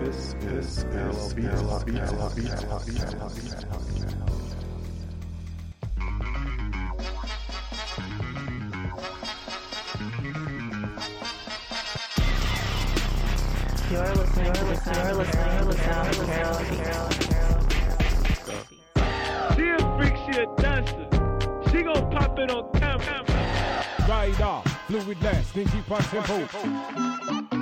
This is Podcast. You're listening You're She a freak, she a dancer. She gon' pop it on camera. Ride off, fluid dance, then keep on tempo.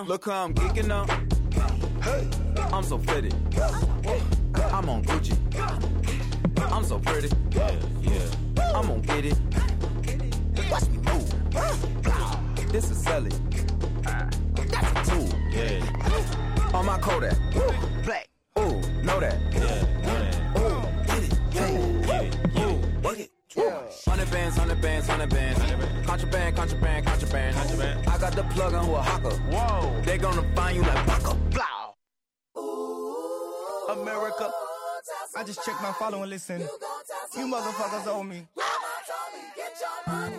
Look how I'm geeking now. I'm so fitted. America. I just checked my follow and listen. You motherfuckers owe me. Get your money,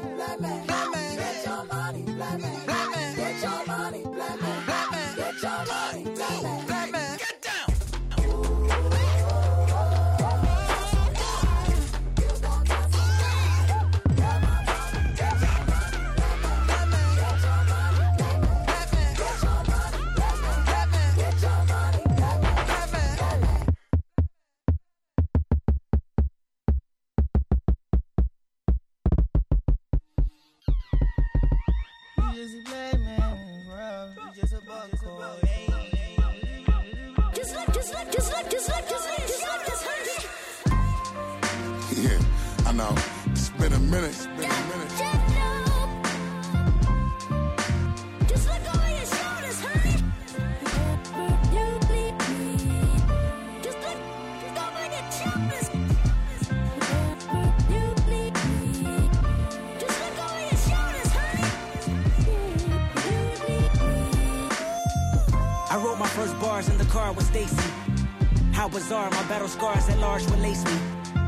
battle scars at large lace me.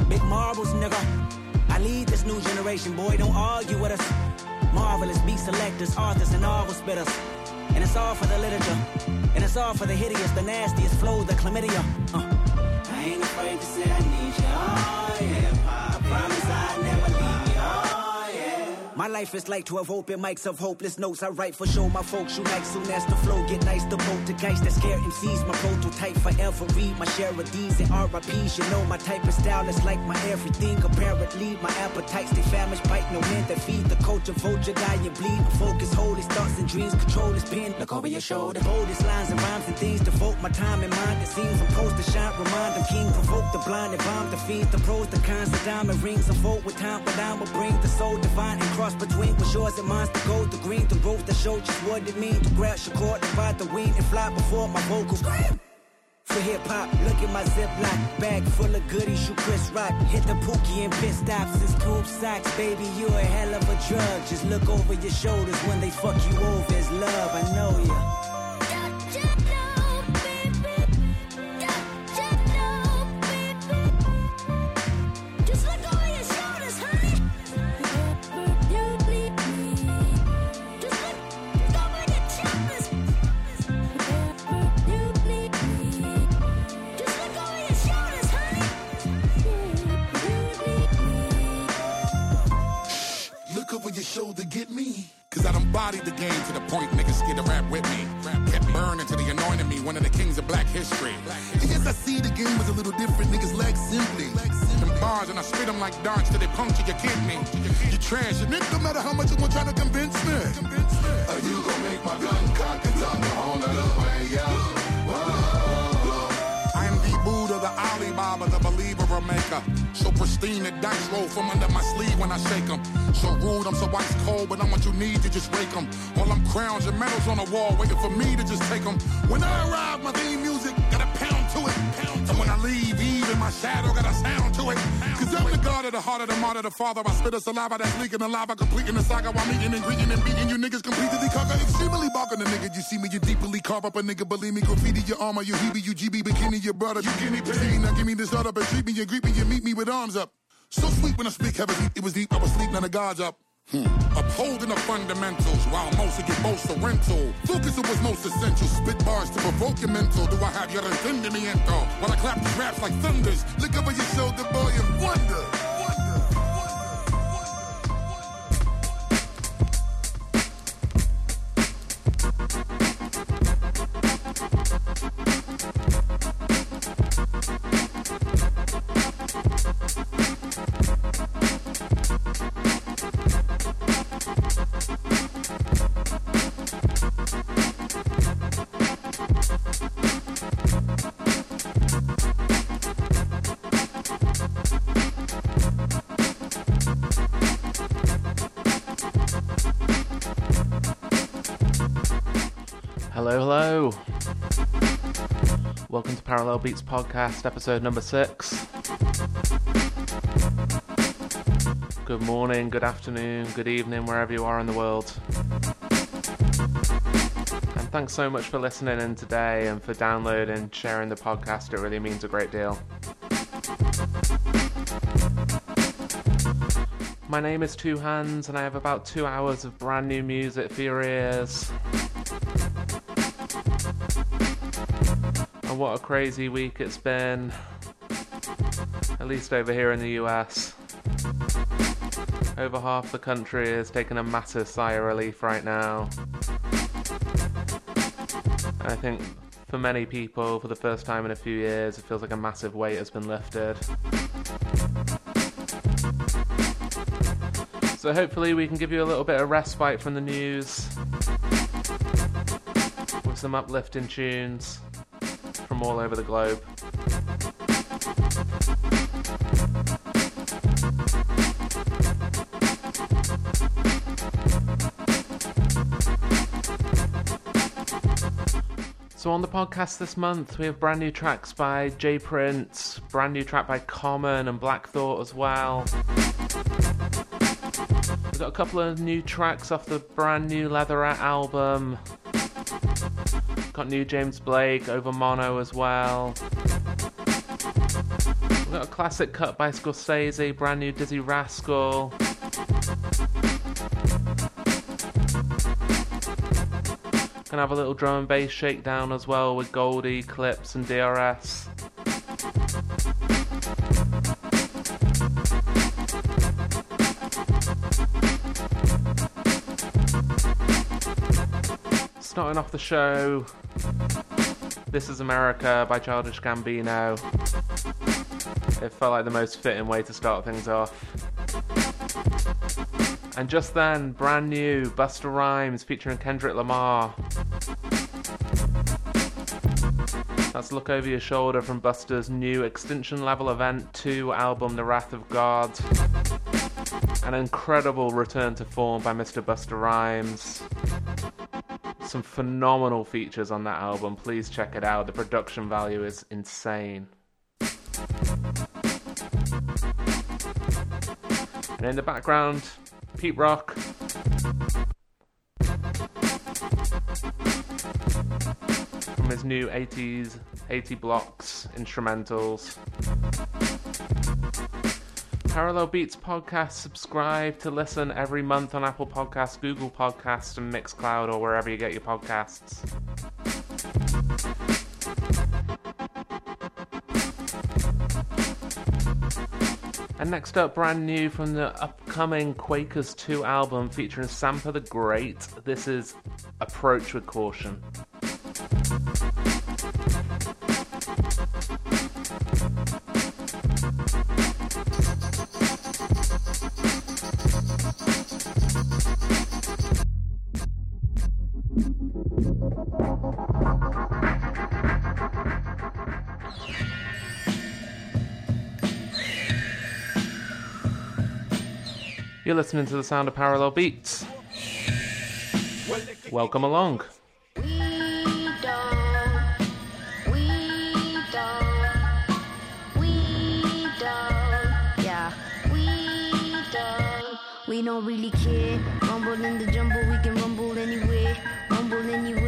Big marbles, nigga. I lead this new generation, boy, don't argue with us. Marvelous beat selectors, authors, and novel spitters. And it's all for the literature. And it's all for the hideous, the nastiest flow, the chlamydia. Uh. I ain't afraid to say I life is like 12 open mics of hopeless notes. I write for show my folks unite soon as the flow get nice the poltergeist that scare MCs my prototype forever read my share of these and RIPs you know my type of style is like my everything. Apparently my appetites they famished bite no men that feed the culture vulture die and bleed. My focus hold his thoughts and dreams control his pen look over your shoulder. His lines and rhymes and things to devote my time and mind. It seems I'm supposed to shine remind them king provoke the blind and bomb the fiends the pros the cons the diamond rings. Unfold with time but I will bring the soul divine and cross between what's yours and mine's the gold the green the rose that show just what it means to grab your cord divide the wing and fly before my vocals scream for hip hop, look at my ziploc bag full of goodies. You Chris Rock, hit the pookie and pit stops and scoop socks, baby. You a hell of a drug. Just look over your shoulders when they fuck you over. It's love, I know ya. I bodied the game to the point niggas scared to rap with me. Kept burning to the anointing me, one of the kings of black history. And yes, I see the game was a little different. Niggas lack simply. Them bars and I spit them like darts till they puncture your kidney. You trash, and it no matter how much you want trying to convince me. Are you gonna make my gun cock and talk a whole nother way out? The Alibaba, the believer or maker. So pristine, the dice roll from under my sleeve when I shake 'em. So rude, I'm so ice cold, but I'm what you need to just rake 'em. All them crowns and medals on the wall, waiting for me to just take 'em. When I arrive, my theme music got a pound to it. pound And when I leave, my shadow got a sound to it. Cause I'm the god of the heart of the martyr, the father. I spit a saliva that's leaking the lava, completing the saga while meeting and greeting and beating you niggas completely conquer. Extremely barking the nigga. You see me, you deeply carve up a nigga. Believe me, graffiti your armor, you heebie, you GB, bikini, your brother. You give me pity, now give me this start up and treat me, you greet me, you meet me with arms up. So sweet when I speak heavy, it was deep, I was sleep, now the God's up. Hmm. Upholding the fundamentals while most of get most are rental. Focus on what's most essential. Spit bars to provoke your mental. Do I have your entendimiento? While I clap these raps like thunders. Look over your shoulder, boy, and wonder. Welcome to Parallel Beats Podcast, episode number six. Good morning, good afternoon, good evening, wherever you are in the world. And thanks so much for listening in today and for downloading, and sharing the podcast. It really means a great deal. My name is Two Hands, and I have about two hours of brand new music for your ears. And what a crazy week it's been. At least over here in the US. Over half the country is taking a massive sigh of relief right now. And I think for many people, for the first time in a few years, it feels like a massive weight has been lifted. So hopefully we can give you a little bit of respite from the news with some uplifting tunes from all over the globe. So on the podcast this month, we have brand new tracks by J Prince, brand new track by Common and Black Thought as well. We've got a couple of new tracks off the brand new Leatherette album. Got new James Blake over mono as well. We've got a classic cut by Scorsese, brand new Dizzee Rascal. Gonna have a little drum and bass shakedown as well with Goldie, Clips, and DRS. Starting off the show, This Is America by Childish Gambino. It felt like the most fitting way to start things off. And just then, brand new Busta Rhymes featuring Kendrick Lamar. That's Look Over Your Shoulder from Busta's new Extinction Level Event 2 album, The Wrath of God. An incredible return to form by Mr. Busta Rhymes. Some phenomenal features on that album. Please check it out. The production value is insane. And in the background, Pete Rock. From his new 80s, 80 blocks instrumentals. Parallel Beats podcast. Subscribe to listen every month on Apple Podcasts, Google Podcasts, and Mixcloud, or wherever you get your podcasts. And next up, brand new from the upcoming Quakers 2 album featuring Sampa the Great. This is Approach with Caution. You're listening to the sound of Parallel Beats. Welcome along. We don't really care. Rumble in the jumble, we can rumble anywhere. Rumble anywhere.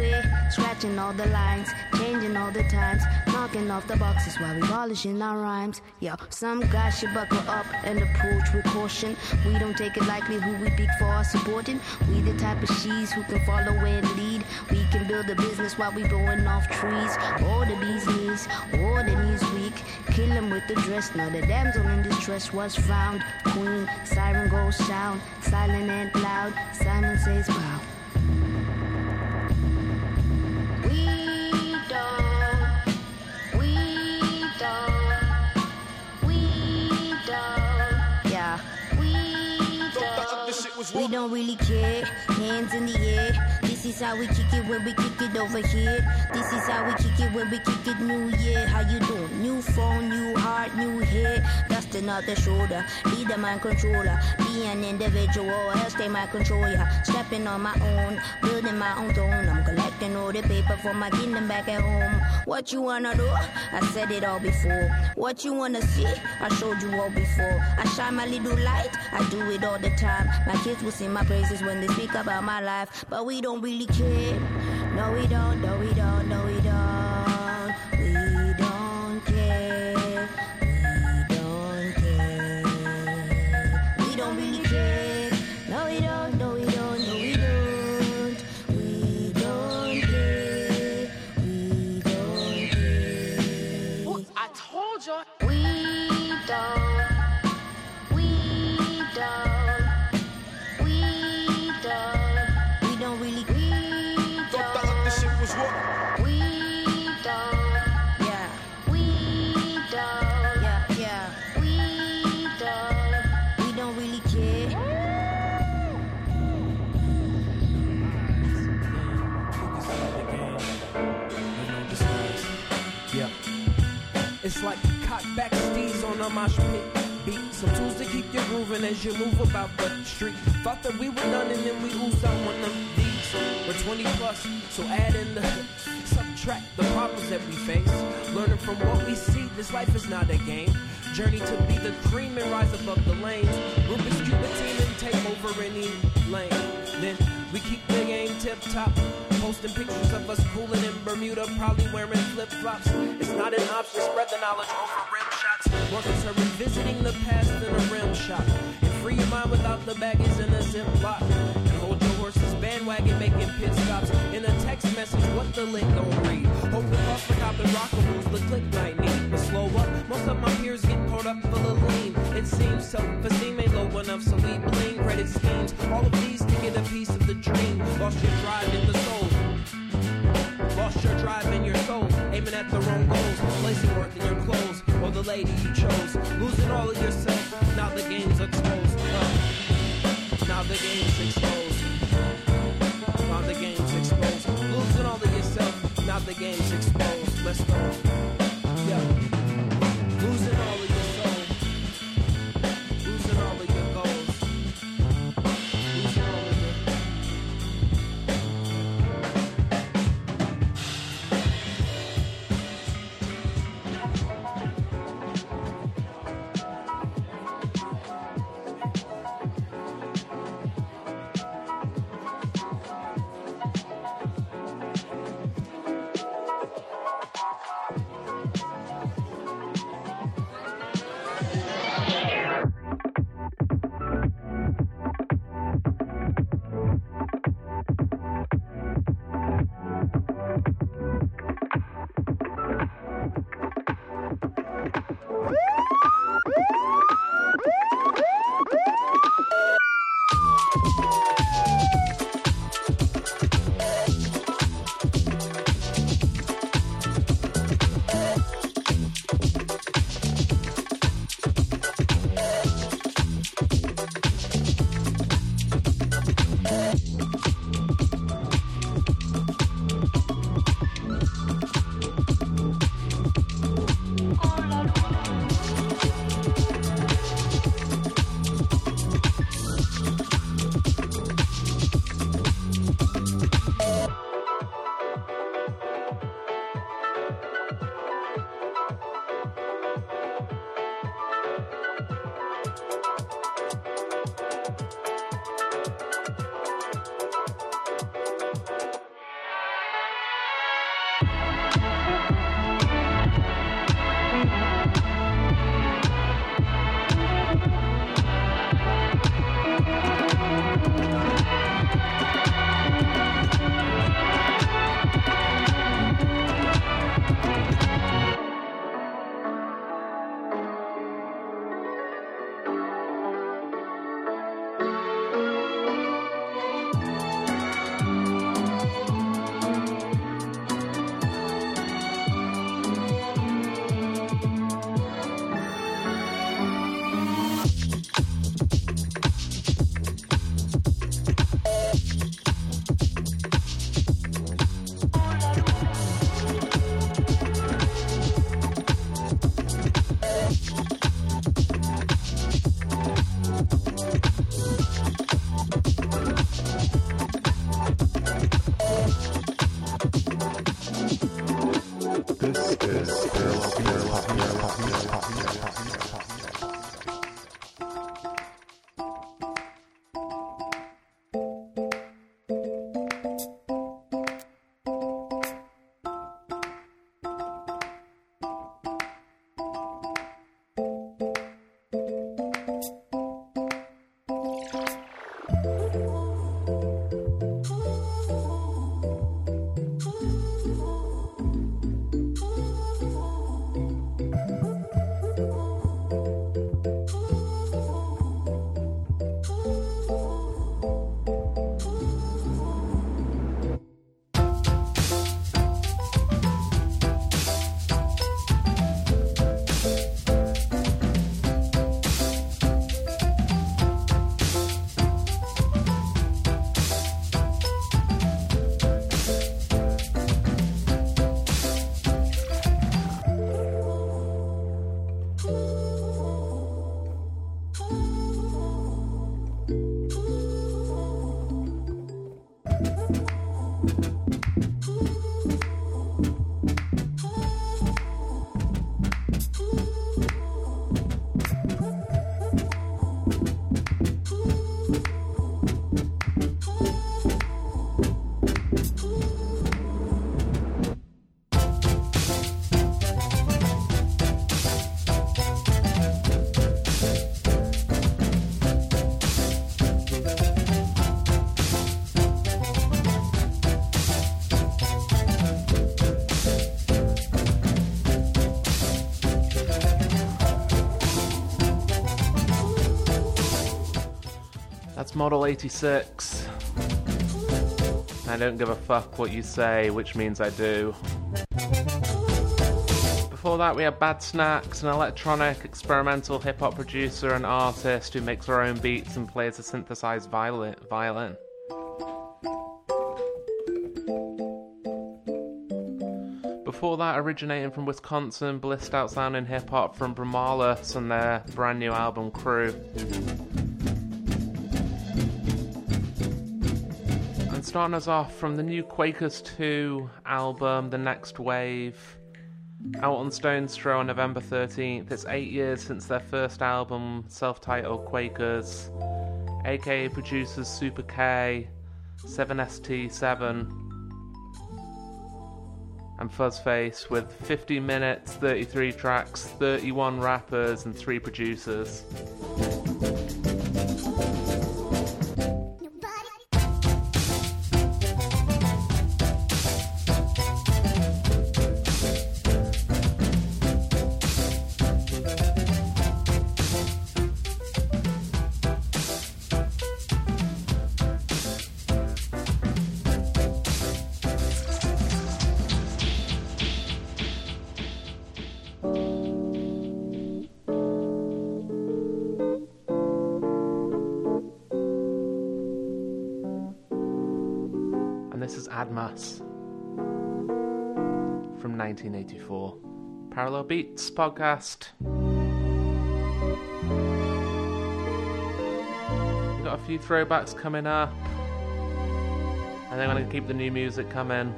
Scratching all the lines, changing all the times. Knocking off the boxes while we polishing our rhymes. Yo, some guys should buckle up and approach with caution. We don't take it lightly who we pick for our supporting. We the type of she's who can follow and lead. We can build a business while we blowing off trees. Or the bee's knees, or the knees weak. Kill 'em with the dress. Now the damsel in distress was found. Queen, siren goes sound. Silent and loud. Simon says, wow. Don't. Really care. Hands in the air. This is how we kick it when we kick it over here. This is how we kick it when we kick it new year. How you doing? New phone, new heart, new hair. Dusting off the shoulder. Be the mind controller. Be an individual. Else they might control ya. Stepping on my own. Building my own throne. I'm collecting all the paper for my kingdom back at home. What you wanna do? I said it all before. What you wanna see? I showed you all before. I shine my little light. I do it all the time. My kids will sing my praises when they speak about my life. But we don't really care. No, we don't. No, we don't. No, we don't. You move about the street. Thought that we were done and then we oozed out one of these. We're 20 plus, so add in the subtract the problems that we face. Learning from what we see, this life is not a game. Journey to be the cream and rise above the lanes. Rubik's Cube team and take over any lane. Then we keep the game tip top. Posting pictures of us cooling in Bermuda, probably wearing flip flops. It's not an option, spread the knowledge over rim shots. More concerned with visiting the past than a rim shot. Free your mind without the baggage in a zip lock. And hold your horses bandwagon, making pit stops. In a text message, what the link don't read. Hope the cross for cop and rock rules the click might need. But slow up, most of my peers get caught up full of lean. It seems self-esteem ain't low enough, so we blame credit schemes. All of these to get a piece of the dream. Lost your drive in the soul. Drive in your soul, aiming at the wrong goals, placing work in your clothes, or the lady you chose, losing all of yourself. Now the game's exposed. Uh, now the game's exposed. Now the game's exposed. Losing all of yourself. Now the game's exposed. Let's go. Yeah. Model 86. I don't give a fuck what you say, which means I do. Before that, we had Bad Snacks, an electronic experimental hip hop producer and artist who makes her own beats and plays a synthesized violin. violin. Before that, originating from Wisconsin, blissed out sounding hip hop from Bramalis and their brand new album Crew. Starting us off from the new Quakers 2 album, The Next Wave, out on Stones Throw on November 13th. It's eight years since their first album, self titled Quakers, aka producers Super K, 7ST7 and Fuzzface with 50 minutes, 33 tracks, 31 rappers, and 3 producers. Beats podcast. We've got a few throwbacks coming up, and then I'm going to keep the new music coming.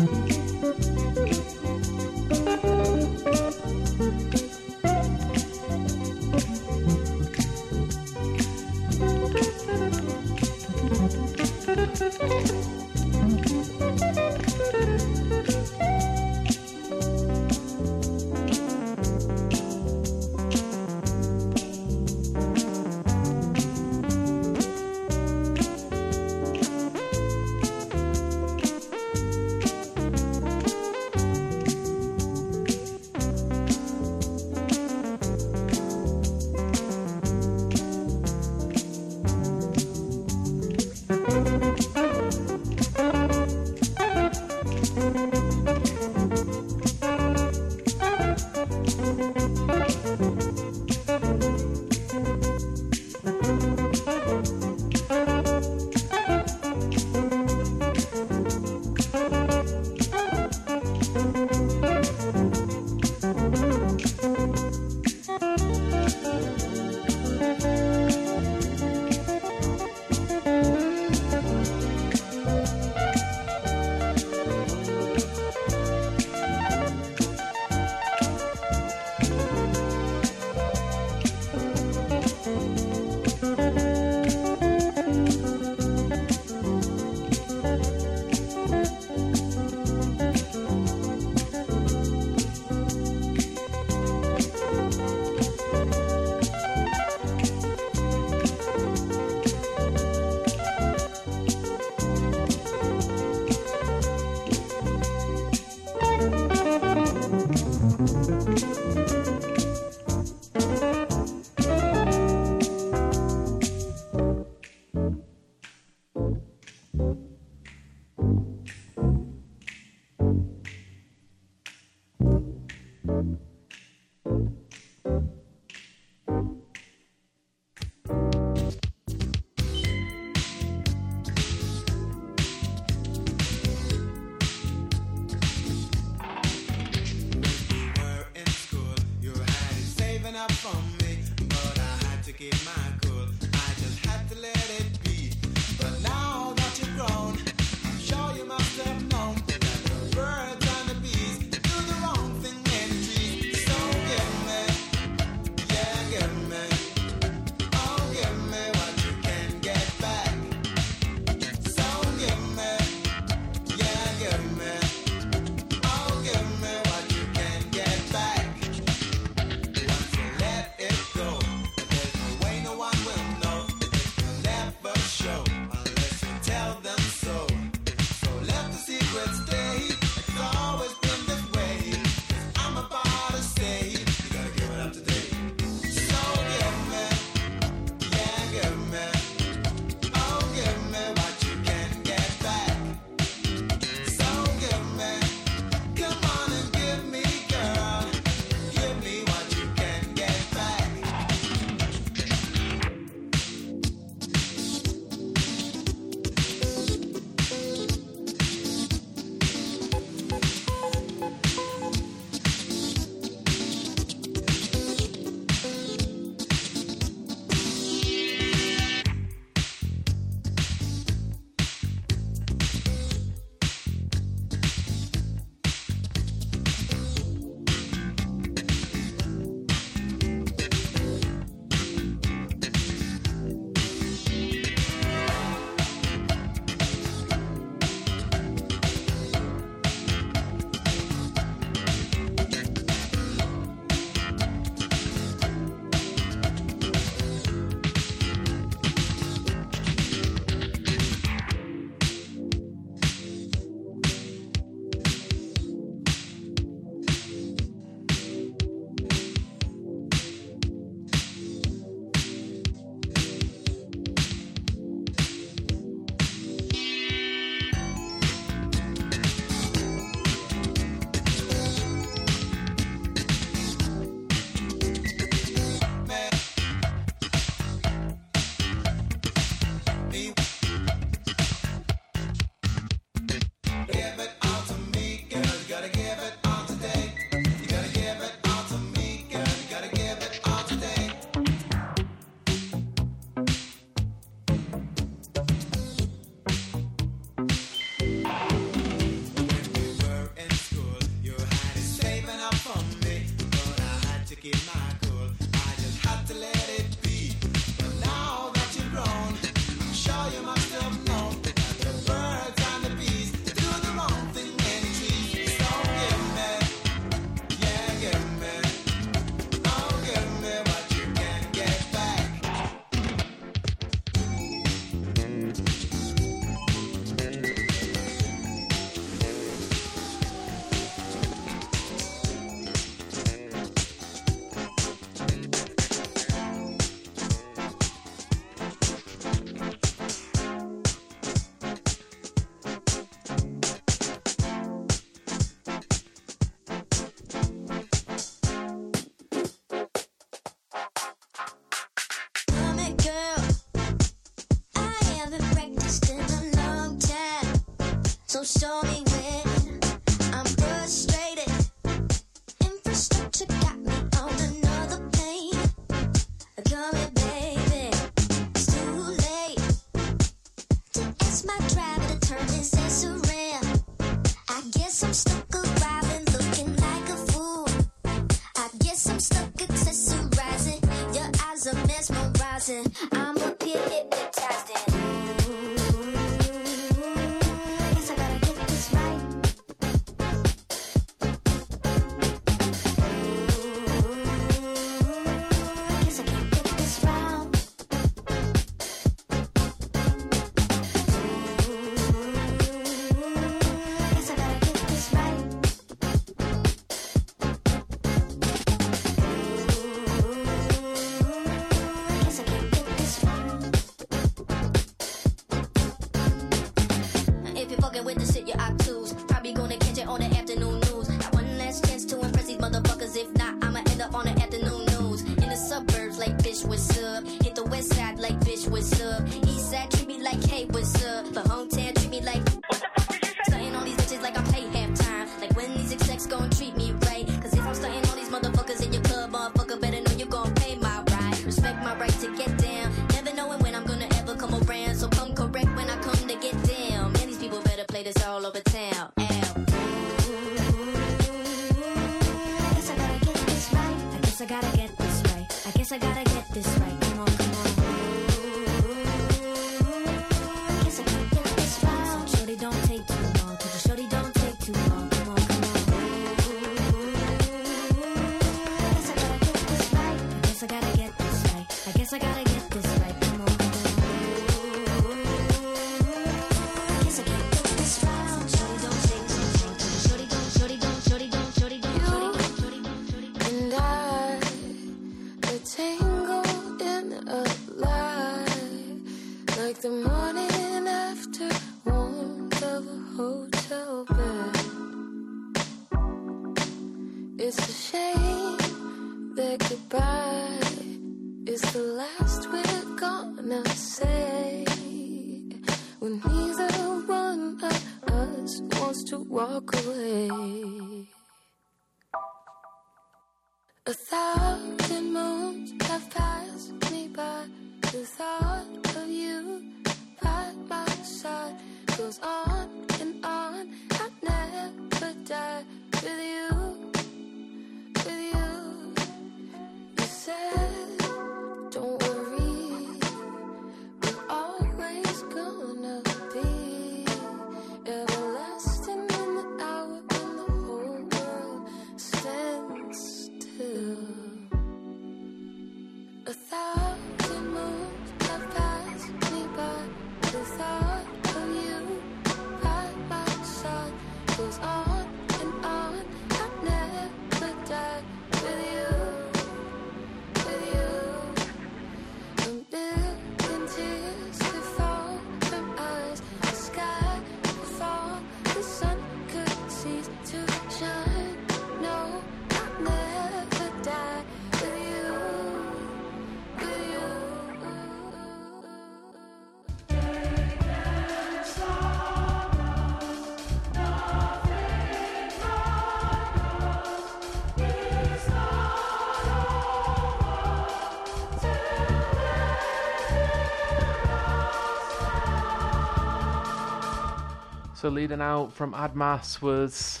So leading out from Admas was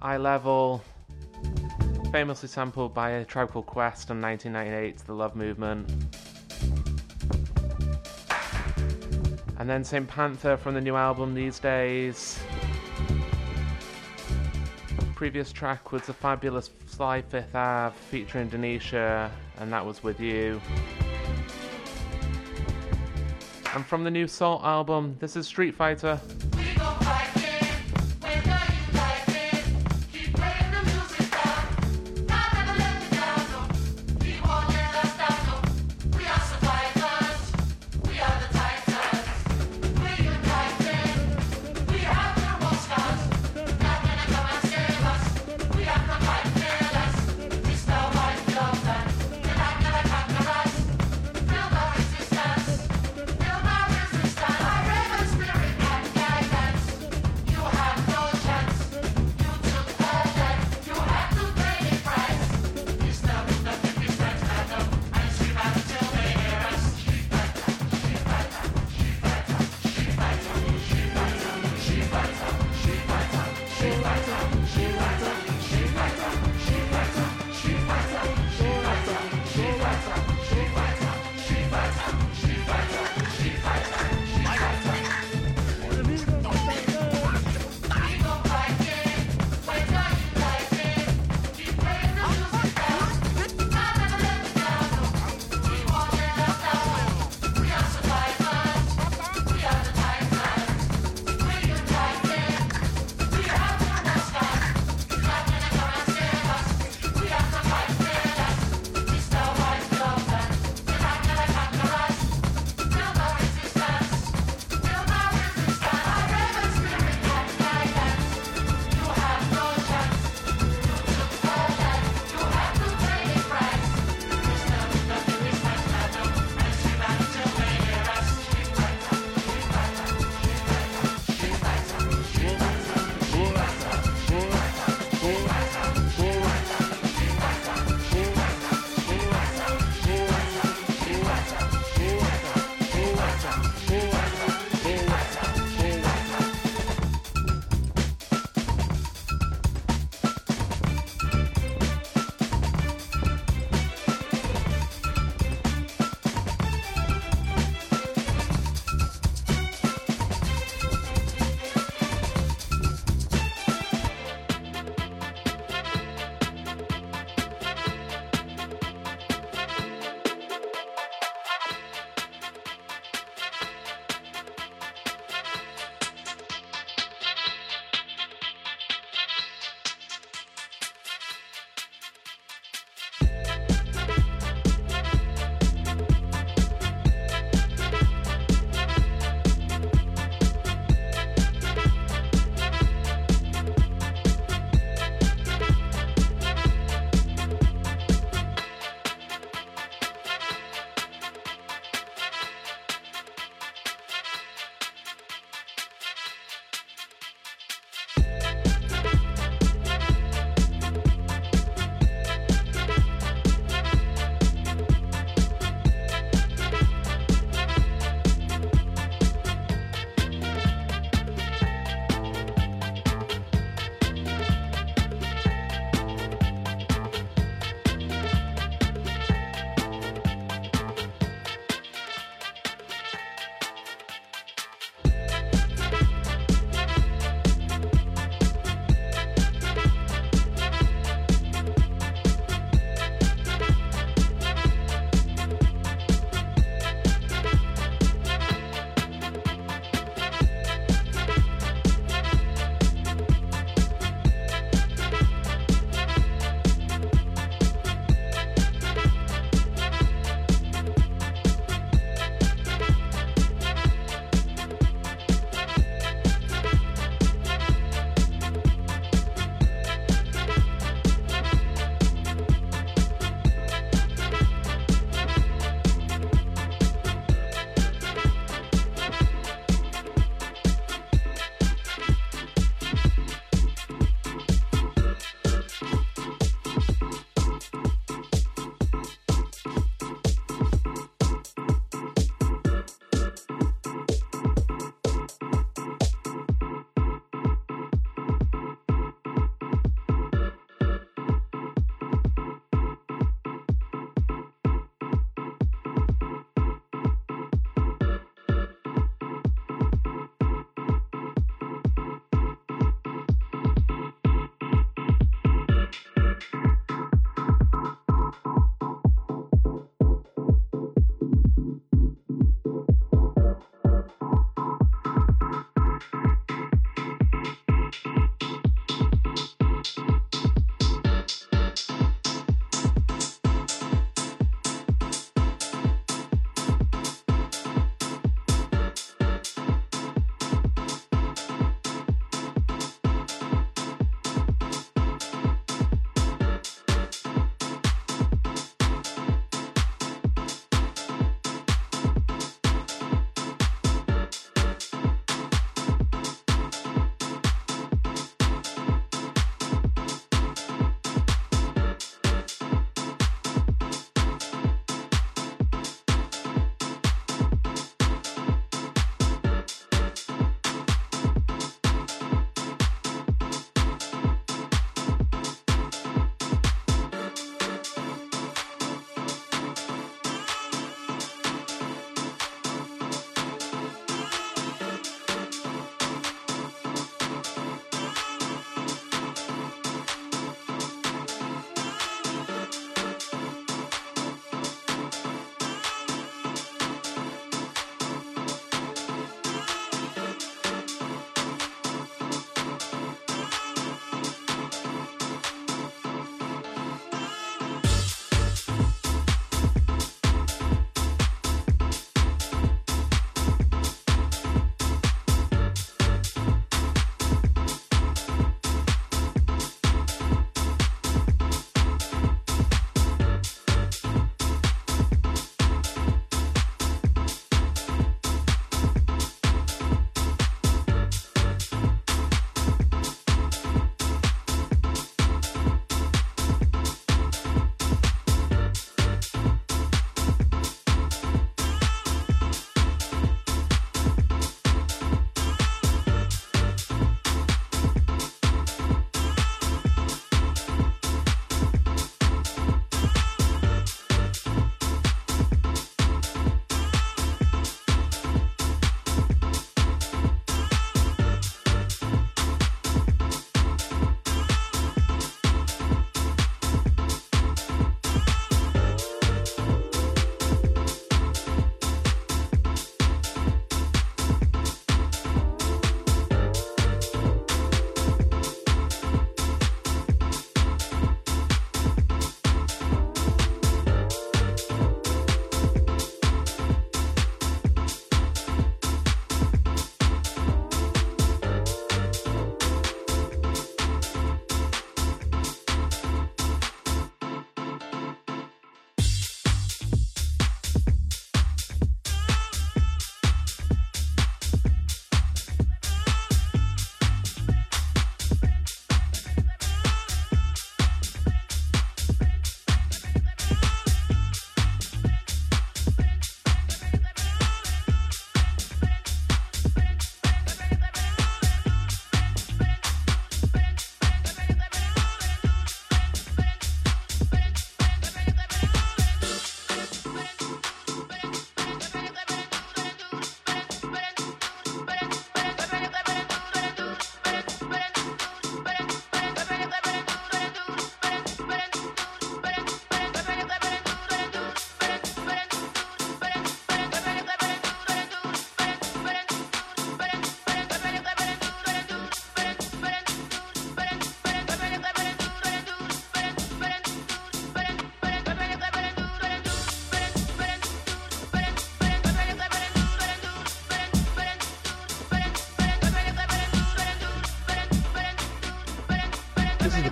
Eye Level, famously sampled by a Tribe Called Quest in 1998 the Love Movement. And then St. Panther from the new album these days. Previous track was the fabulous Sly Fifth Ave featuring Denisha, and that was with you and from the new Salt album, this is Street Fighter.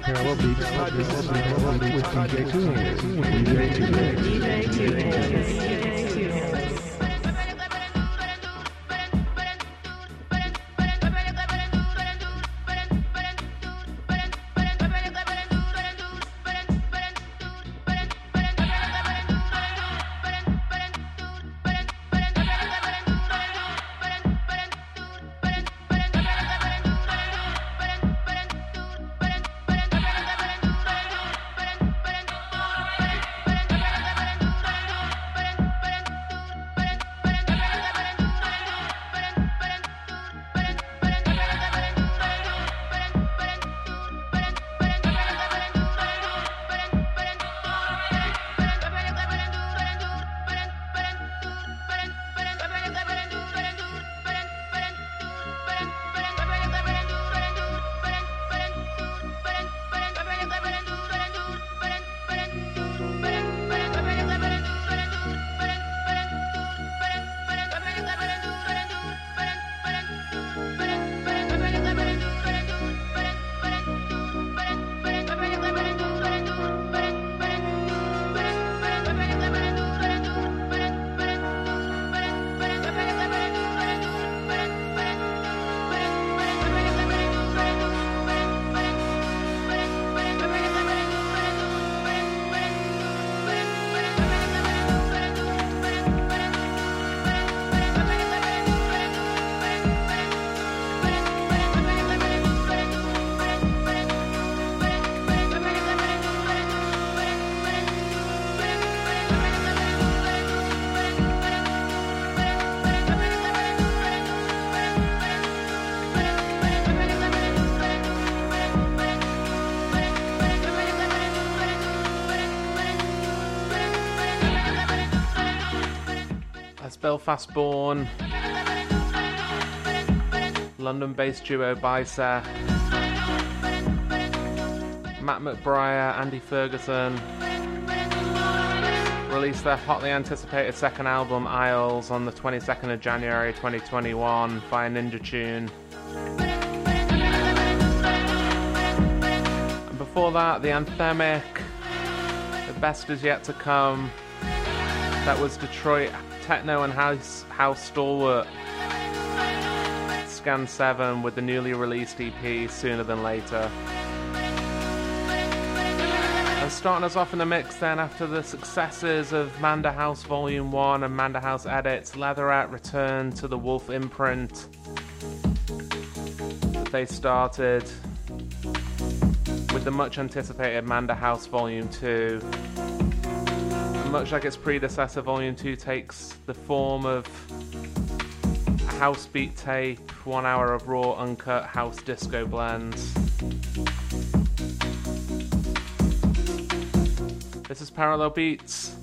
Parallel Beats podcast with DJ Hands. DJ. DJ That's Belfast born London based duo Bicep. Matt McBriar, Andy Ferguson released their hotly anticipated second album Isles on the 22nd of January 2021 via Ninja Tune. And before that, the anthemic The Best Is Yet to Come. That was Detroit techno and house house stalwart Scan 7 with the newly released EP Sooner Than Later. And starting us off in the mix then after the successes of Manda House Volume 1 and Manda House Edits, Leatherette returned to the Wolf imprint that they started with the much anticipated Manda House Volume 2. Much like its predecessor, Volume 2 takes the form of a house beat tape, one hour of raw, uncut house disco blends. This is Parallel Beats.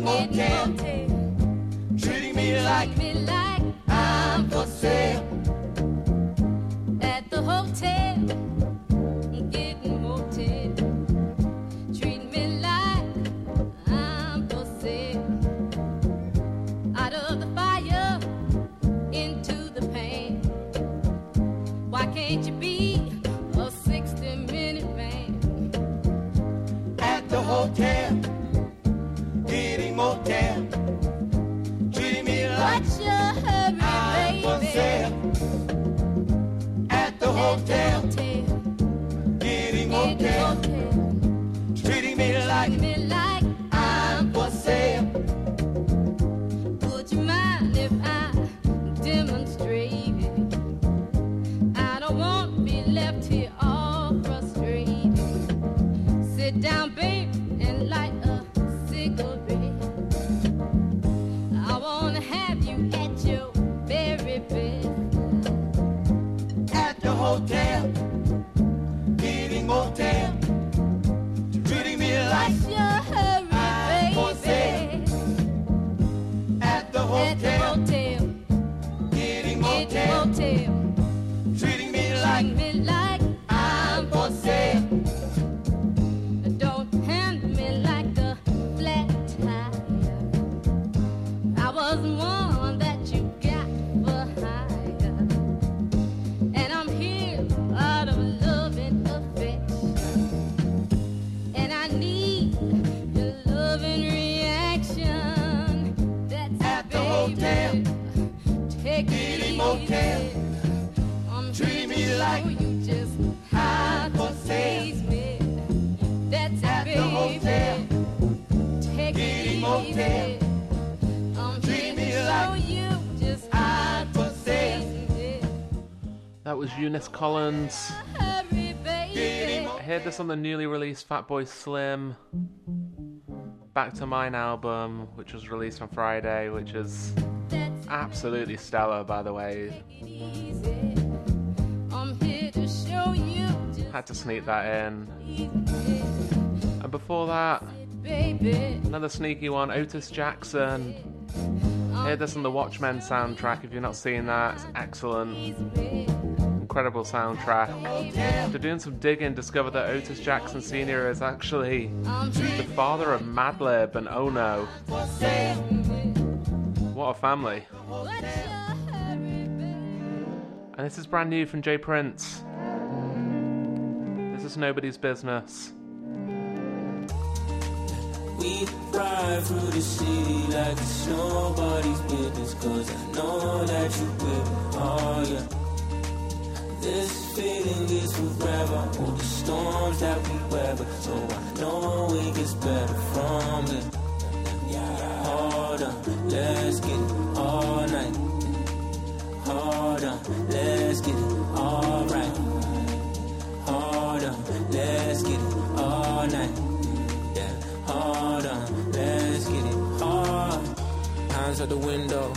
motel, treating me like. Collins. I heard this on the newly released Fatboy Slim Back to Mine album, which was released on Friday, which is absolutely stellar, by the way. Had to sneak that in. And before that, another sneaky one Otis Jackson. Hear this on the Watchmen soundtrack if you're not seeing that, it's excellent incredible soundtrack. To doing some digging, discover that Otis Jackson Sr. is actually the father of Madlib and Oh No. What a family. And this is brand new from Jay Prince. This is nobody's business. We drive through the city like it's nobody's business Cause I know that you will, oh yeah this feeling is forever. All the storms that we weather. So I know it gets better from it. Harder, let's get it all night. Harder, let's get it all right. Harder, let's get it all night. Yeah, harder, let's get it hard. Hands out the window.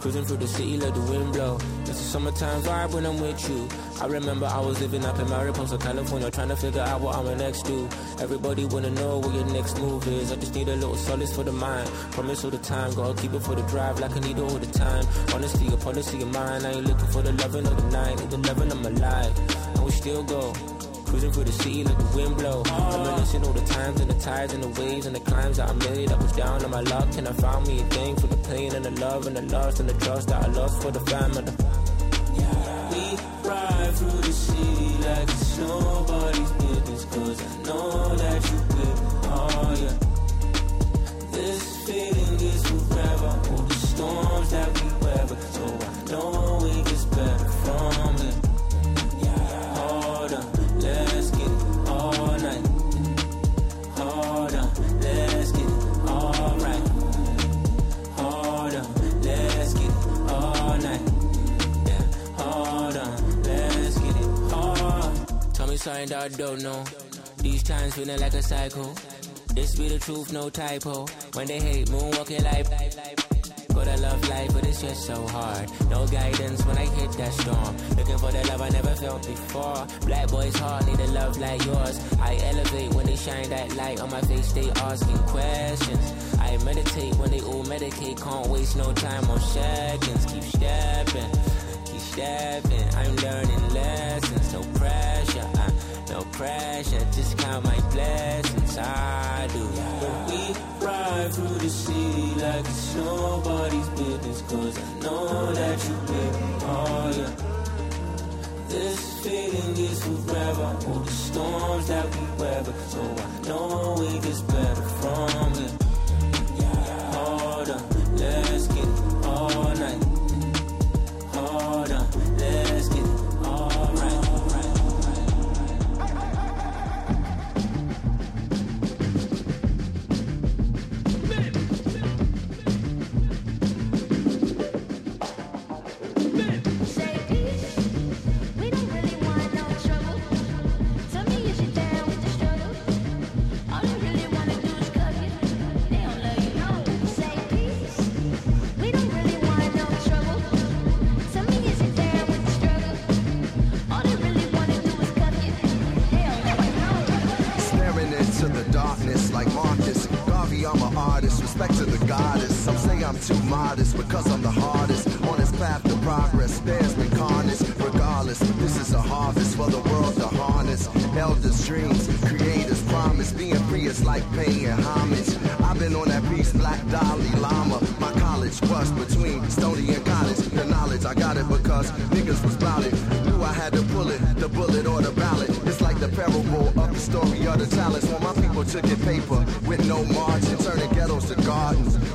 Cruising through the city, let the wind blow. It's a summertime vibe when I'm with you. I remember I was living up in Mariposa, California, trying to figure out what I'ma next do. Everybody wanna know what your next move is. I just need a little solace for the mind. Promise all the time, gotta keep it for the drive like I need it all the time. Honesty, a policy of mine. I ain't looking for the loving of the night, need the loving of my life. And we still go. Cruising through the city, like the wind blow. Reminiscing all the times and the tides and the waves and the climbs that I made. I was down on my luck and I found me a thing for the pain and the love and the lost and the trust that I lost for the family. Through the city like it's nobody's business Cause I know that you me, oh yeah This feeling is forever All the storms that we weather So I know it gets better from here something I don't know. These times feeling like a cycle. This be the truth, no typo. When they hate, moonwalking life. But I love life, but it's just so hard. No guidance when I hit that storm. Looking for the love I never felt before. Black boys heart need a love like yours. I elevate when they shine that light on my face. They asking questions. I meditate when they all medicate. Can't waste no time on seconds. Keep stepping keep stepping. I'm learning lessons, no pressure, no pressure. Just count my blessings, I do. But we ride through the city like it's nobody's business, cause I know that you with me, oh yeah. This feeling is forever, all the storms that we weather, so I know it gets better from here.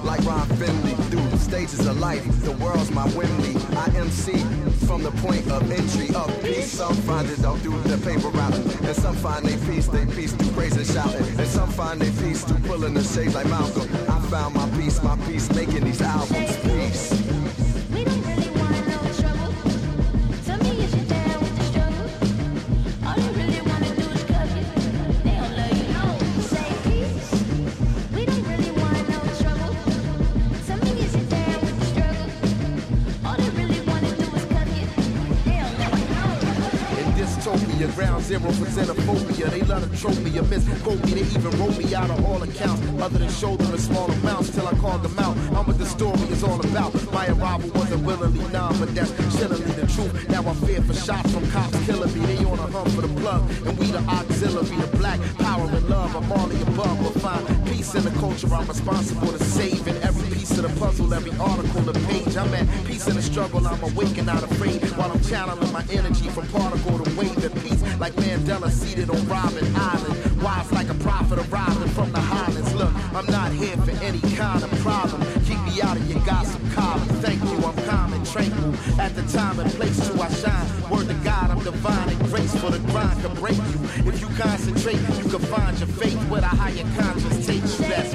Like Ron Finley, through stages of life, the world's my Wembley. I MC from the point of entry of peace. Some find it out through the paper routing, and some find they peace, they peace through praise and shouting, and some find they peace through pulling the shades like Malcolm. I found my peace, my peace, making these albums. Peace. Xenophobia. They to trope me, a misquote me. They even wrote me out of all accounts, other than show them in small amounts till I called them out. I'm what the story is all about. My arrival wasn't willingly known, but that's chillingly the truth. Now I fear for shots from cops killing me. They on a hunt for the plug, and we the auxiliary, the black power and love. I'm all the above, but find peace in the culture. I'm responsible to every piece of the puzzle, every article, the page. I'm at peace in the struggle. I'm awake and not afraid while I'm channeling my energy from particle to wave in peace. Like Mandela seated on Robben Island. Wise like a prophet arriving from the highlands. Look, I'm not here for any kind of problem. Keep me out of your gossip column. Thank you, I'm calm and tranquil. At the time and place to I shine. Word to God, I'm divine and graceful. The grind can break you. If you concentrate, you can find your faith where the higher conscience takes you. That's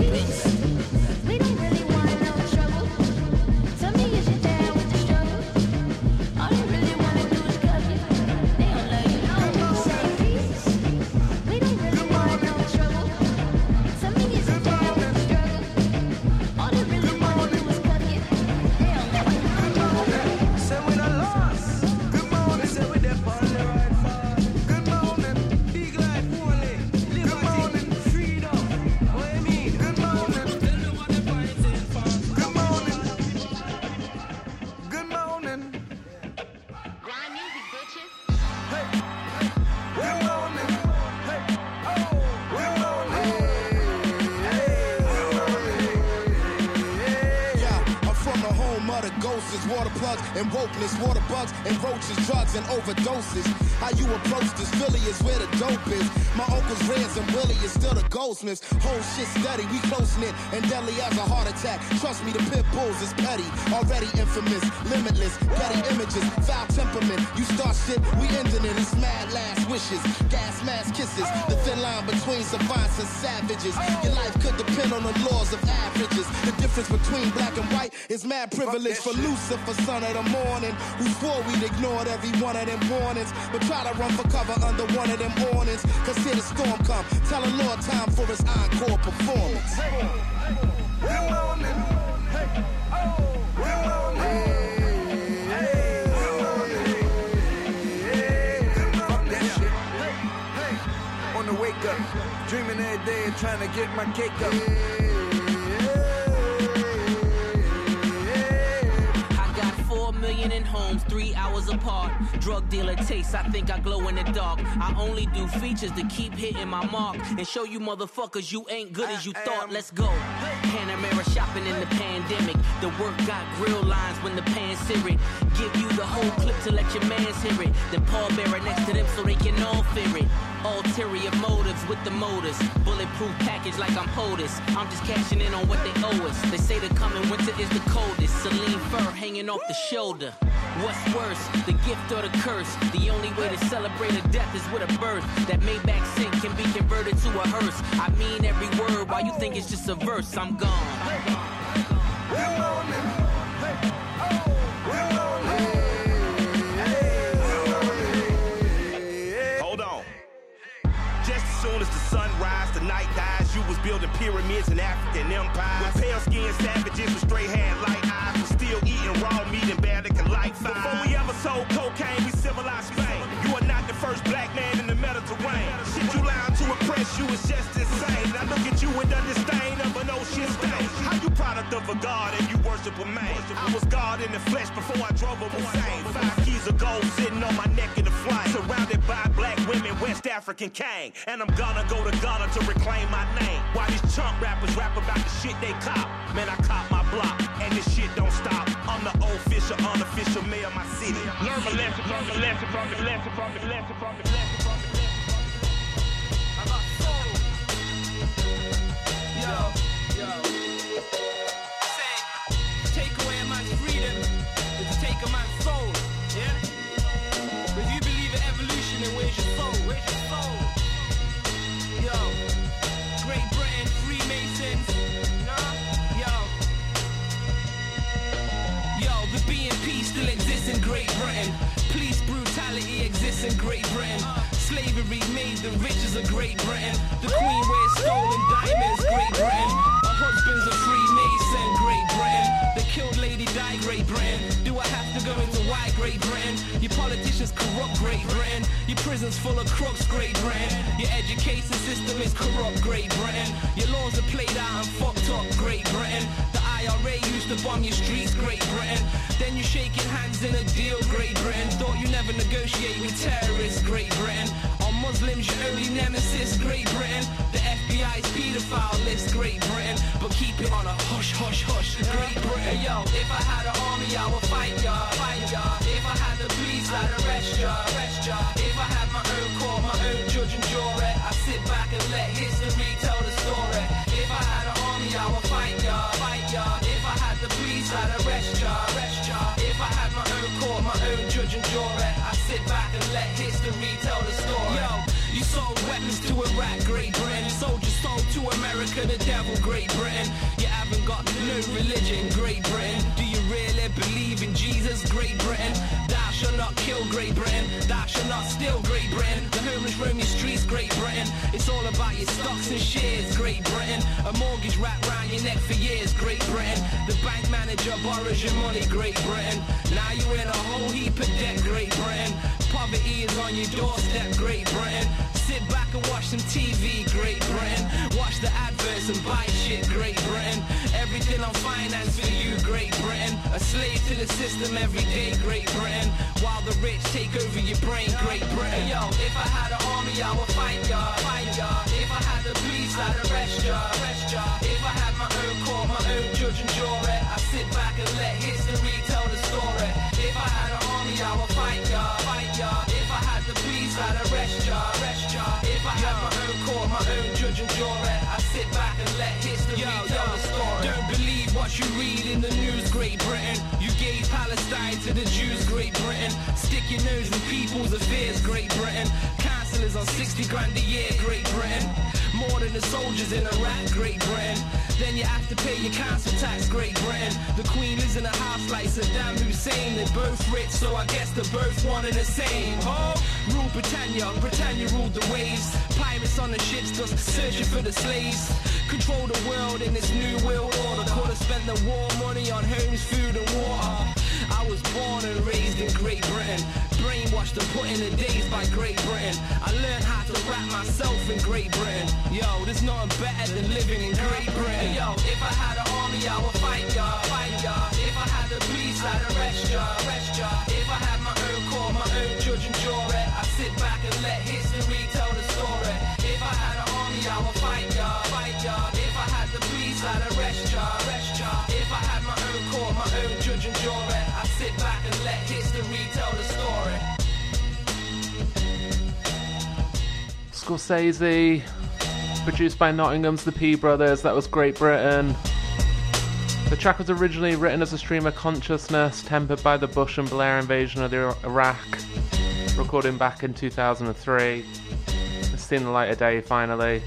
and wokeness, water bugs and roaches, drugs and overdoses. How you approach this Philly is where the dope is. My uncle's Reds and Willie is still the goldsmiths. Whole shit steady, we close knit and deadly as a heart attack. Trust me, the pit bulls is petty, already infamous, limitless, petty images, foul temperament. You start shit, we ending it. It's mad last gas mask kisses. The thin line between savants and savages. Your life could depend on the laws of averages. The difference between black and white is mad privilege for Lucifer, son of the morning, who swore we'd ignored every one of them warnings, but try to run for cover under one of them awnings. Cause here the storm come, tell the Lord time for his encore performance. Every day and trying to get my cake up. I got four million in homes, three hours apart. Drug dealer taste, I think I glow in the dark. I only do features to keep hitting my mark and show you motherfuckers you ain't good as you thought. Let's go. Panamera shopping in the pandemic. The work got grill lines when the pan seared. Give you the whole clip to let your mans hear it. Then Paul Bearer next to them so they can all fear it. Ulterior motives with the motors. Bulletproof package like I'm POTUS. I'm just cashing in on what they owe us. They say the coming winter is the coldest. Celine fur hanging off the shoulder. What's worse, the gift or the curse? The only way to celebrate a death is with a birth. That Maybach sink can be converted to a hearse. I mean every word, while you think it's just a verse, I'm gone. Building pyramids in African empires. With pale skinned savages with straight hair, light eyes, was still eating raw meat and barely can light fire. Before we ever sold cocaine, we civilized Spain. You are not the first black man in the Mediterranean. Shit you lying to impress you is just insane. I look at you with the disdain of an ocean stain. How you product of a god and you worship a man? I was God in the flesh before I drove a Hussein. Five keys of gold sitting on my neck women, West African king. And I'm gonna go to Ghana to reclaim my name. While these chump rappers rap about the shit they cop. Man, I cop my block, and this shit don't stop. I'm the official, unofficial mayor of my city. Learn my lesson from the lesson from the lesson from the lesson from the lesson from the lesson. I got soul. Yo, yo. Great Britain. Slavery made the riches of Great Britain. The Queen wears stolen diamonds, Great Britain. Her husband's a Freemason, Great Britain. The killed Lady Di, Great Britain. Do I have to go into why Great Britain? Your politicians corrupt Great Britain. Your prisons full of crooks, Great Britain. Your education system is corrupt, Great Britain. Your laws are played out and fucked up, Great Britain. The IRA used to bomb your streets, Great Britain. Then you're shaking hands in a deal, Great Britain. Thought you never negotiate with terrorists, Great Britain. On Muslims, your only nemesis, Great Britain. The FBI's pedophile list, Great Britain. But keep it on a hush, hush, hush, Great Britain. Yo, if I had an army, I would fight ya, fight ya. If I had the police, I'd arrest ya, arrest ya. If I had my own court, my own judge and jury, I'd sit back and let history tell the story. If I had an army, I would fight ya, fight I'd arrest ya, arrest ya. If I had my own court, my own judge and jury, I'd sit back and let history tell the story. Yo, you sold weapons to Iraq, Great Britain. Soldiers sold to America, the devil, Great Britain. You haven't got no religion, Great Britain. Do you really believe in Jesus, Great Britain? Thou shalt not kill, Great Britain. Thou shalt not steal, Great Britain. The homeless roam your streets, Great Britain. It's all about your stocks and shares, Great Britain. A mortgage wrapped round your neck for years, Great Britain. The manager borrows your money, Great Britain. Now you in a whole heap of debt, Great Britain. Poverty is on your doorstep, Great Britain. Sit back and watch some TV, Great Britain. Watch the adverts and buy shit, Great Britain. Everything on finance for you, Great Britain. A slave to the system every day, Great Britain. While the rich take over your brain, Great Britain. Yo, if I had an army, I would fight ya, fight ya. If I had the police, I'd arrest ya, arrest ya. If I had my own court, my own judge and jury, I sit back and let history tell the story. If I had an I would fight ya, fight ya. If I had the police, I'd arrest ya, arrest ya. If I had my own court, my own judge and jury, I sit back and let history tell the story. Don't believe what you read in the news, Great Britain. You gave Palestine to the Jews, Great Britain. Stick your nose in people's affairs, Great Britain. On 60 grand a year, Great Britain. More than the soldiers in Iraq, Great Britain. Then you have to pay your council tax, Great Britain. The Queen lives in a house like Saddam Hussein. They're both rich, so I guess they're both one and the same. Oh, rule Britannia, Britannia ruled the waves. Pirates on the ships just searching for the slaves. Control the world in this new world order. Could have spent the war money on homes, food, and water. I was born and raised in Great Britain. Brainwashed and put in the days by Great Britain. I learned how to rap myself in Great Britain. Yo, there's nothing better than living in Great Britain. Yo, if I had an army, I would fight ya, fight ya. If I had the police, I'd arrest ya, arrest ya. If I had my own court, my own judge and jury, I'd sit back and let history Scorzayzee, produced by Nottingham's The P Brothers. That was Great Britain. The track was originally written as a stream of consciousness, tempered by the Bush and Blair invasion of Iraq, recording back in 2003. It's seen the light of day finally.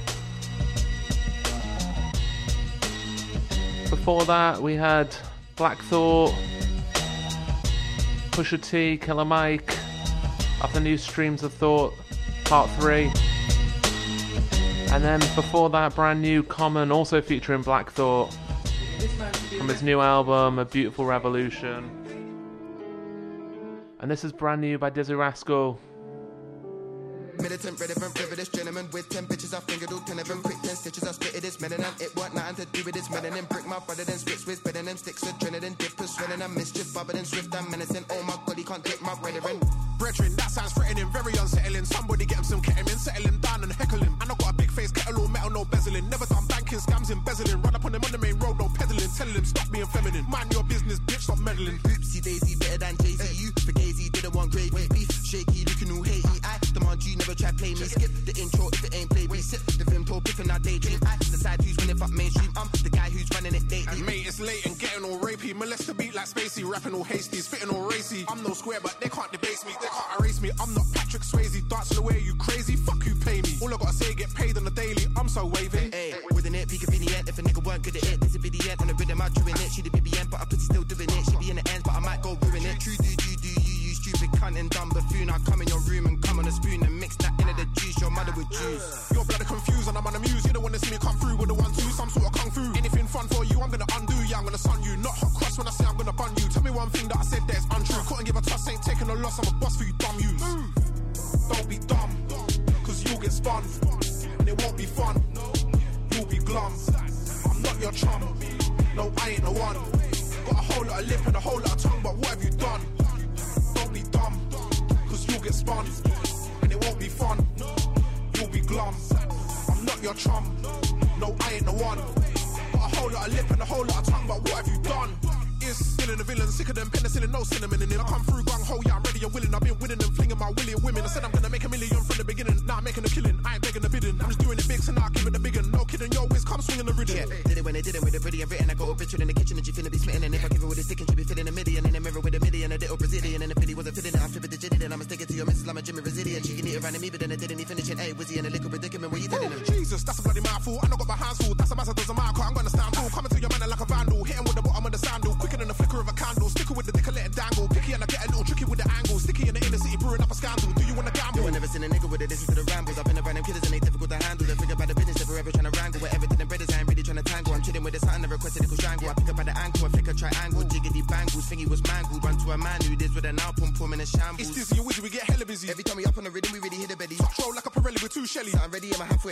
Before that, we had Black Thought, Pusha T, Killer Mike, off the new Streams of Thought, Part 3. And then before that, brand new Common, also featuring Black Thought, from his new album, A Beautiful Revolution. And this is brand new by Dizzee Rascal. Militant, relevant, privileged gentleman with ten bitches. I fingered all ten of them. Quick ten stitches. I it. It's melanin. It want nothing to do with this melanin. Brick my brother than spits with better than sticks. Adrenaline, dippers, swelling. I'm mischief, bubbling, swift. I'm menacing. Oh my god, he can't dip my brethren. Brethren, that sounds threatening, very unsettling. Somebody get him some ketamine, settle him down and heckle him. And I got a big face, kettle all metal, no bezeling. Never done banking, scams, embezzling. Run up on him on the main road, no peddling. Telling him stop being feminine. Mind your business, bitch, stop meddling. Oopsie daisy, better than Jay Z. You Fugazi didn't want gravy. Beef, shaky, looking all hatey. You never try play me. Skip the intro if it ain't play me. Sit the told pippin' I daydream. I decide who's winning fuck mainstream. I'm the guy who's running it daily. And mate, it's late and getting all rapey. Molest the beat like Spacey, rapping all hasty, spitting all racy. I'm no square, but they can't debase me, they can't erase me. I'm not Patrick Swayze, dancing away, you crazy? Your mother would juice.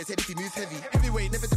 For if he moves heavy. Heavyweight, never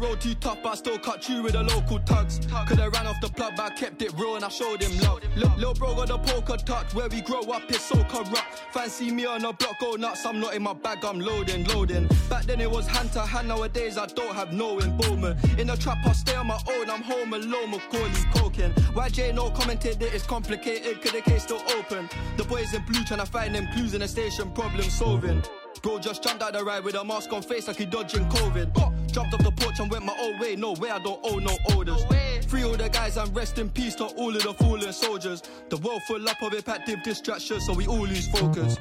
road too tough, but I still cut you with the local tugs. Could've ran off the plug, but I kept it real and I showed him love. Look, little bro got the poker touch, where we grow up is so corrupt. Fancy me on the block, go nuts, I'm not in my bag, I'm loading, loading. Back then it was hand to hand, nowadays I don't have no involvement. In the trap, I stay on my own, I'm home alone, Macaulay coking. YJ no commented that it's complicated, could the case still open? The boys in blue trying to find them clues in the station, problem solving. Bro just jumped out the ride with a mask on face like he dodging COVID. Jumped off the porch and went my own way. No way, I don't owe no orders. Free all the guys and rest in peace to all of the fallen soldiers. The world full up of repetitive distractions, so we all lose focus.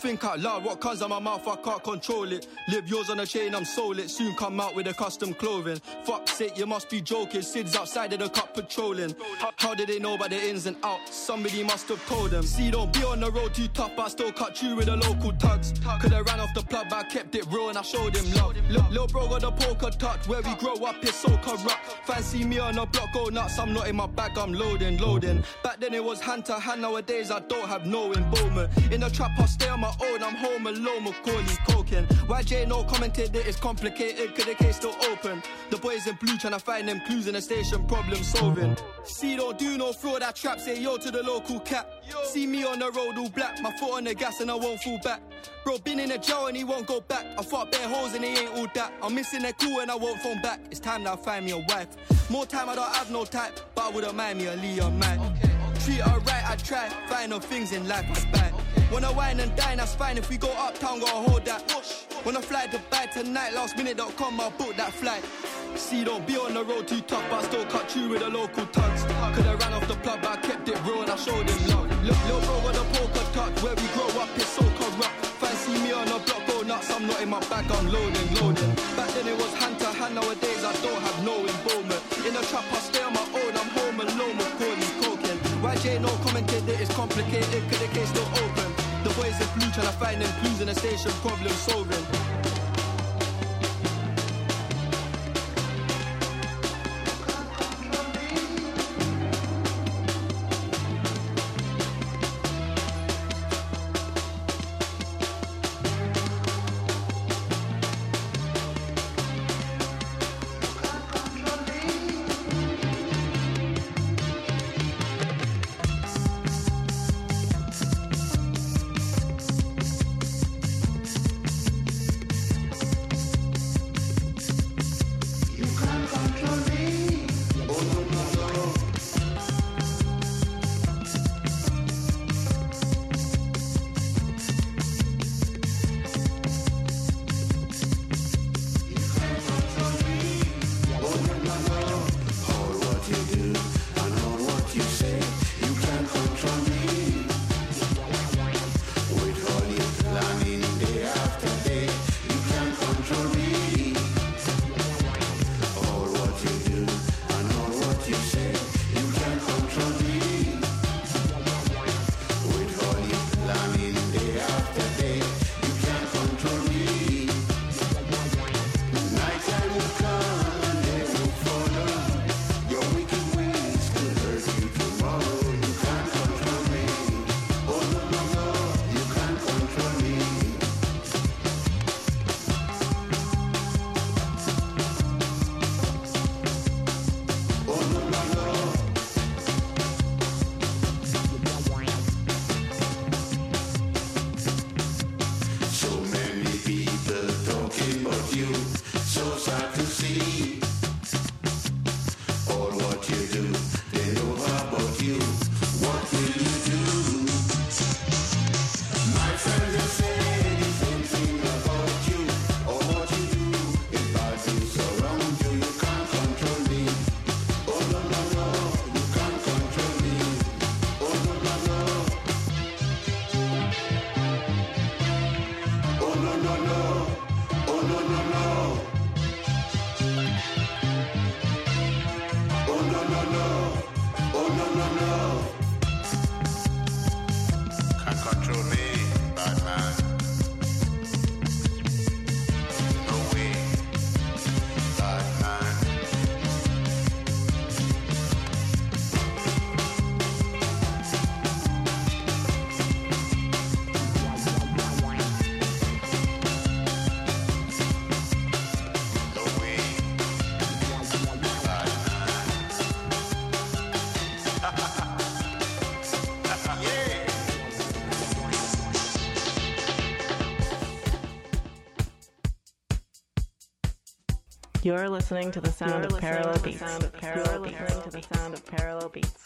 Think out loud, what comes out my mouth, I can't control it. Live yours on a chain, I'm sold it. Soon come out with a custom clothing. Fuck's sake, you must be joking. Sid's outside of the cup patrolling. How, did they know about the ins and outs? Somebody must have told them. See, don't be on the road too tough, I still cut you with the local tugs. Could've ran off the plug, but I kept it real and I showed him love. Look, little bro got the poker touch, where we grow up is so corrupt. Fancy me on the block, go nuts, I'm not in my bag, I'm loading, loading. Back then it was hand to hand, nowadays I don't have no involvement. In the trap, I stay on my own, I'm home alone, Macaulay coking. YJ no commented that it's complicated, could the case still open? The boys in blue trying to find them clues in the station, problem solving. See, don't do no fraud, that trap, say yo to the local cat. See me on the road all black, my foot on the gas and I won't fall back. Bro, been in a jail and he won't go back. I fought bare holes and he ain't all that. I'm missing their cool and I won't phone back. It's time that I find me a wife. More time, I don't have no type, but I wouldn't mind me a Leon man. Treat her right, I try. Find her things in life I buy. Wanna wine and dine, that's fine. If we go uptown, gotta hold that. Wanna fly Dubai tonight, last lastminute.com, I'll book that flight. See, don't be on the road too tough, but I still cut you with the local tugs. I could've ran off the plug, but I kept it real and I showed him love. Look, little bro got the polka touch, where we grow up is so corrupt. Fancy me on the block, go nuts, I'm not in my bag, I'm loading, loading. Back then it was hand to hand, nowadays I don't have no involvement. In the trap, I YJ no commented that it's complicated, could the case still open? The boys in blue trying to find them clues in the station, problem solving. You're listening to the sound You're of parallel beats. sound of parallel You're listening to the sound of parallel beats.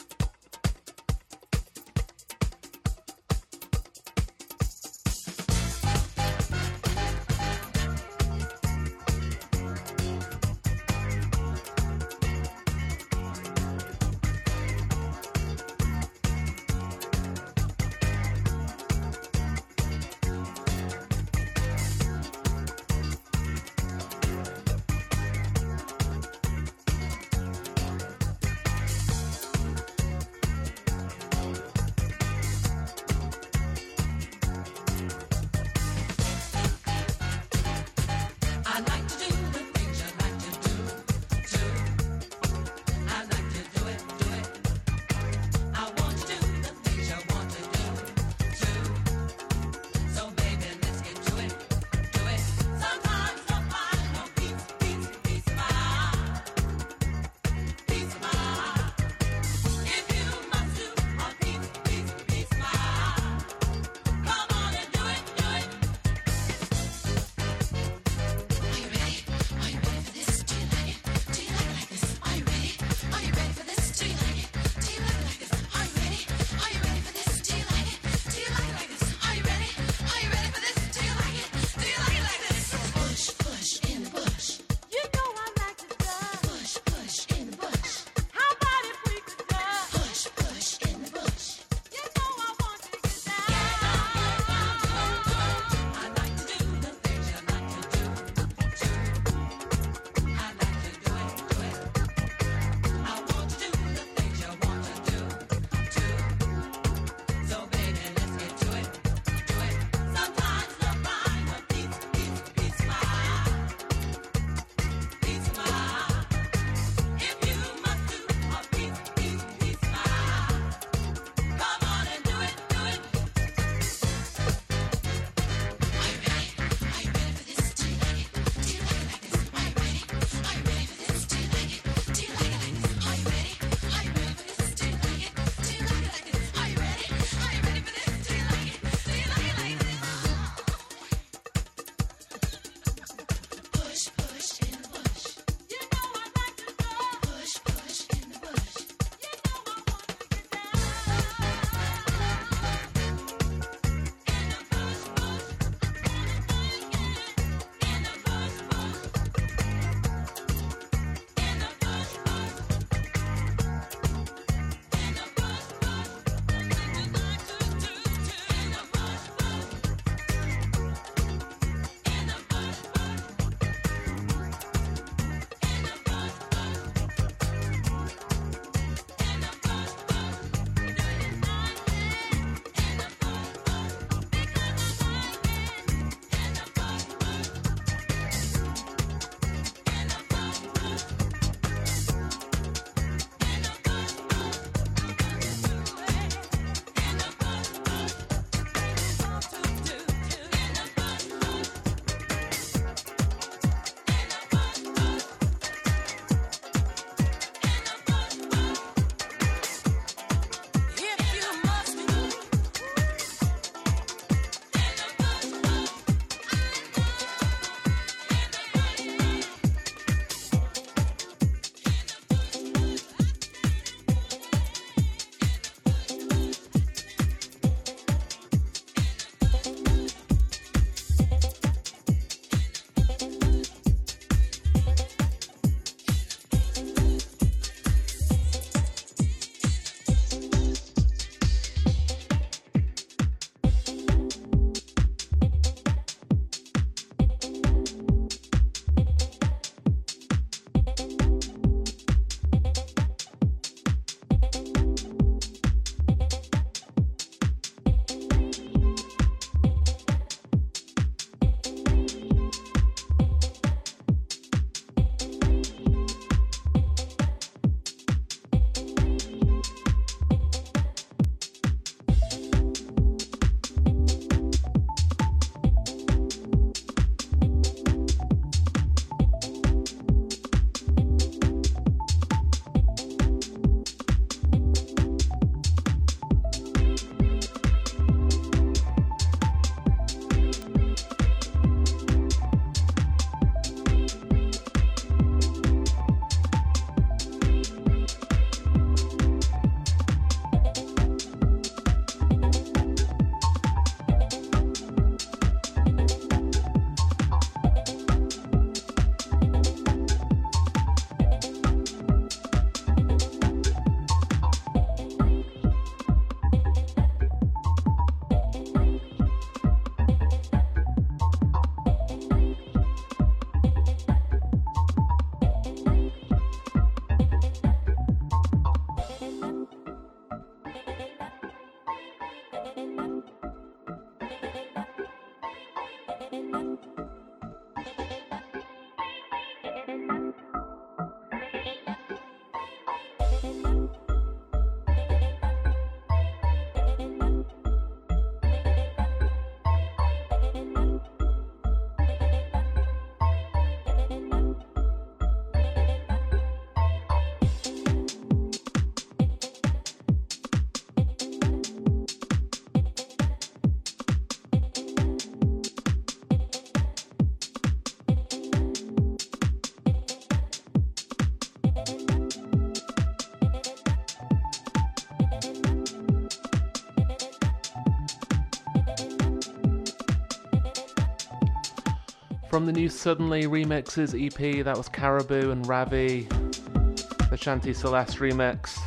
From the new Suddenly Remixes EP, that was Caribou and Ravi, the Shanti Celeste remix.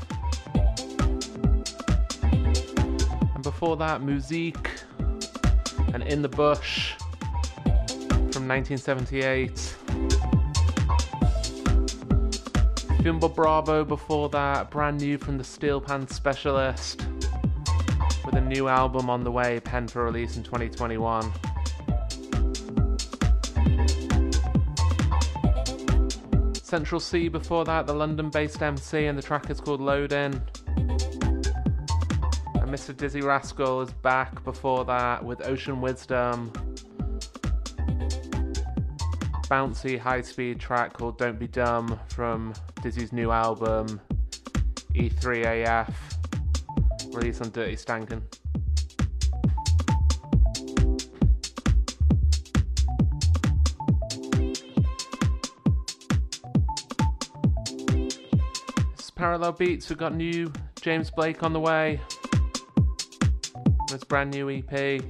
And before that, Musique and In the Bush from 1978. Fimber Bravo before that, brand new from the Steel Pan Specialist, with a new album on the way, pen for release in 2021. Central Cee before that, the London based MC, and the track is called Loading. And Mr. Dizzee Rascal is back before that with Ocean Wisdom. Bouncy high speed track called Don't Be Dumb from Dizzee's new album E3AF, released on Dirty Stankin'. Parallel Beats, we've got new James Blake on the way. This brand new EP.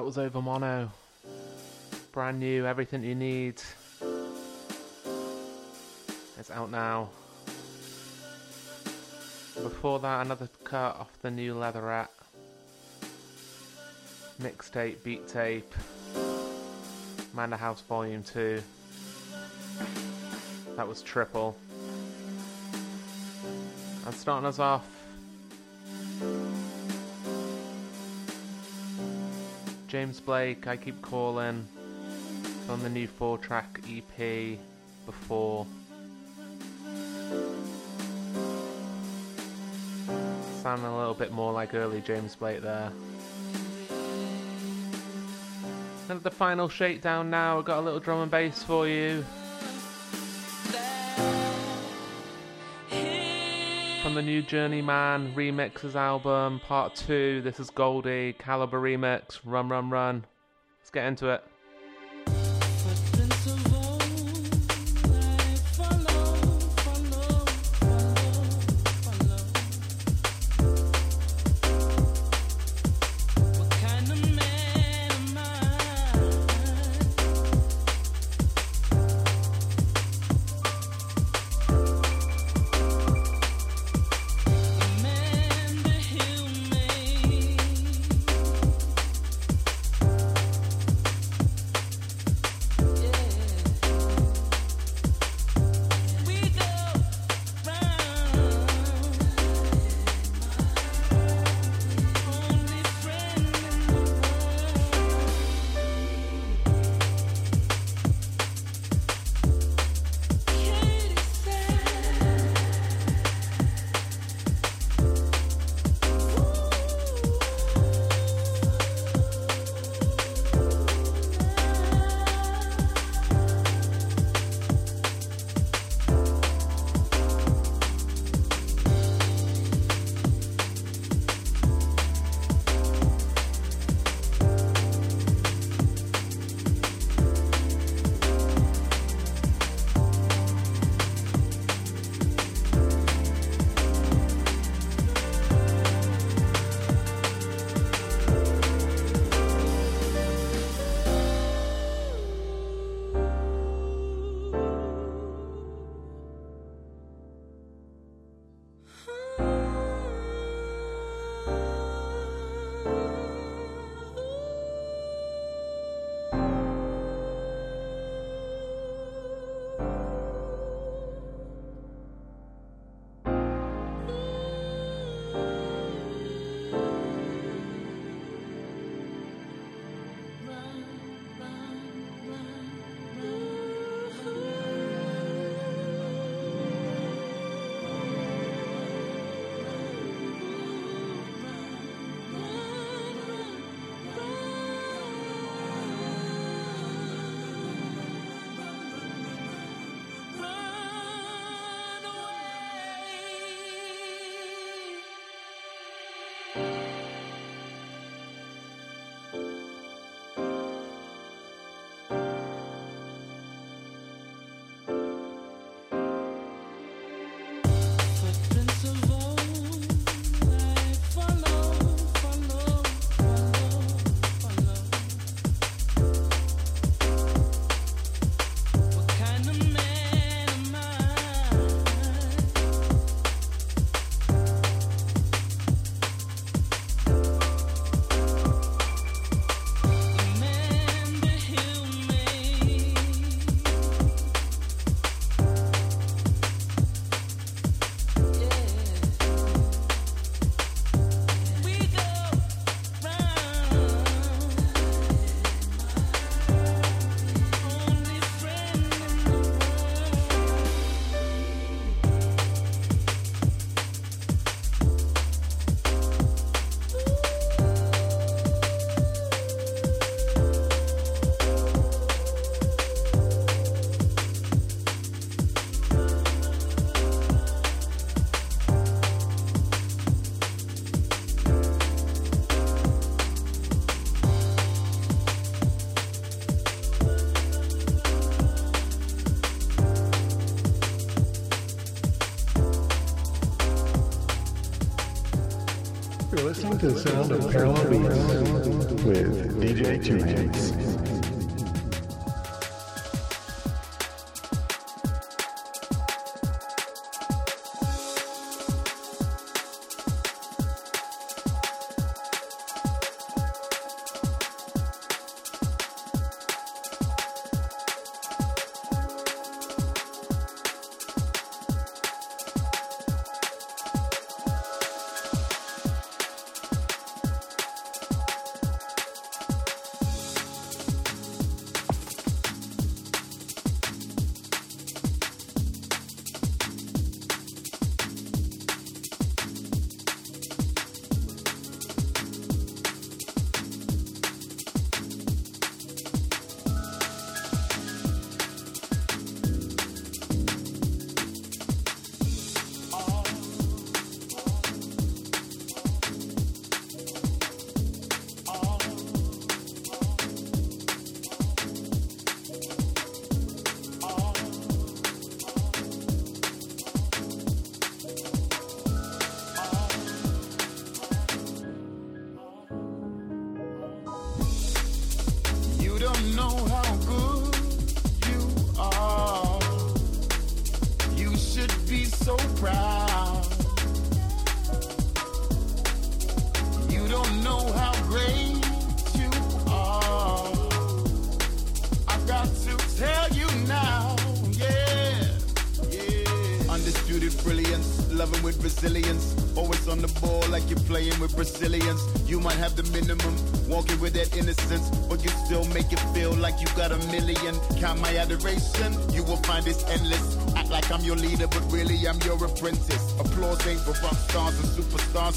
That was Overmono. Brand new, everything you need. It's out now. Before that, another cut off the new Leatherette. Mixtape, beat tape. Manor House Volume 2. That was triple. And starting us off, James Blake, I Keep Calling, on the new four track EP before. Sound a little bit more like early James Blake there. And the final shakedown now, I've got a little drum and bass for you. From the new Journeyman remixes album, part two. This is Goldie, Calibre remix, Run Run Run. Let's get into it. The sound of Parallel Beats with DJ Two Hands.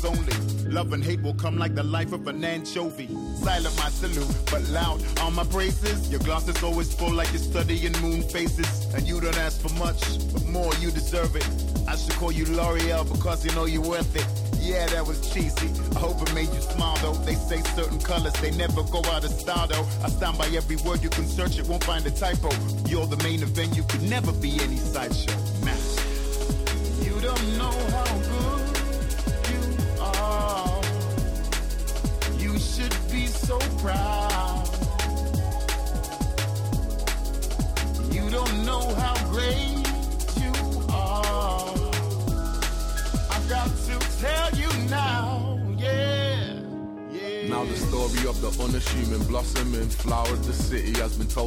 Only. Love and hate will come like the life of an anchovy. Silent my salute, but loud are my praises. Your glass is always full like you're studying moon faces. And you don't ask for much, but more you deserve it. I should call you L'Oreal because you know you're worth it. Yeah, that was cheesy. I hope it made you smile though. They say certain colors, they never go out of style though. I stand by every word, you can search it, won't find a typo. You're the main event, you could never be any sideshow.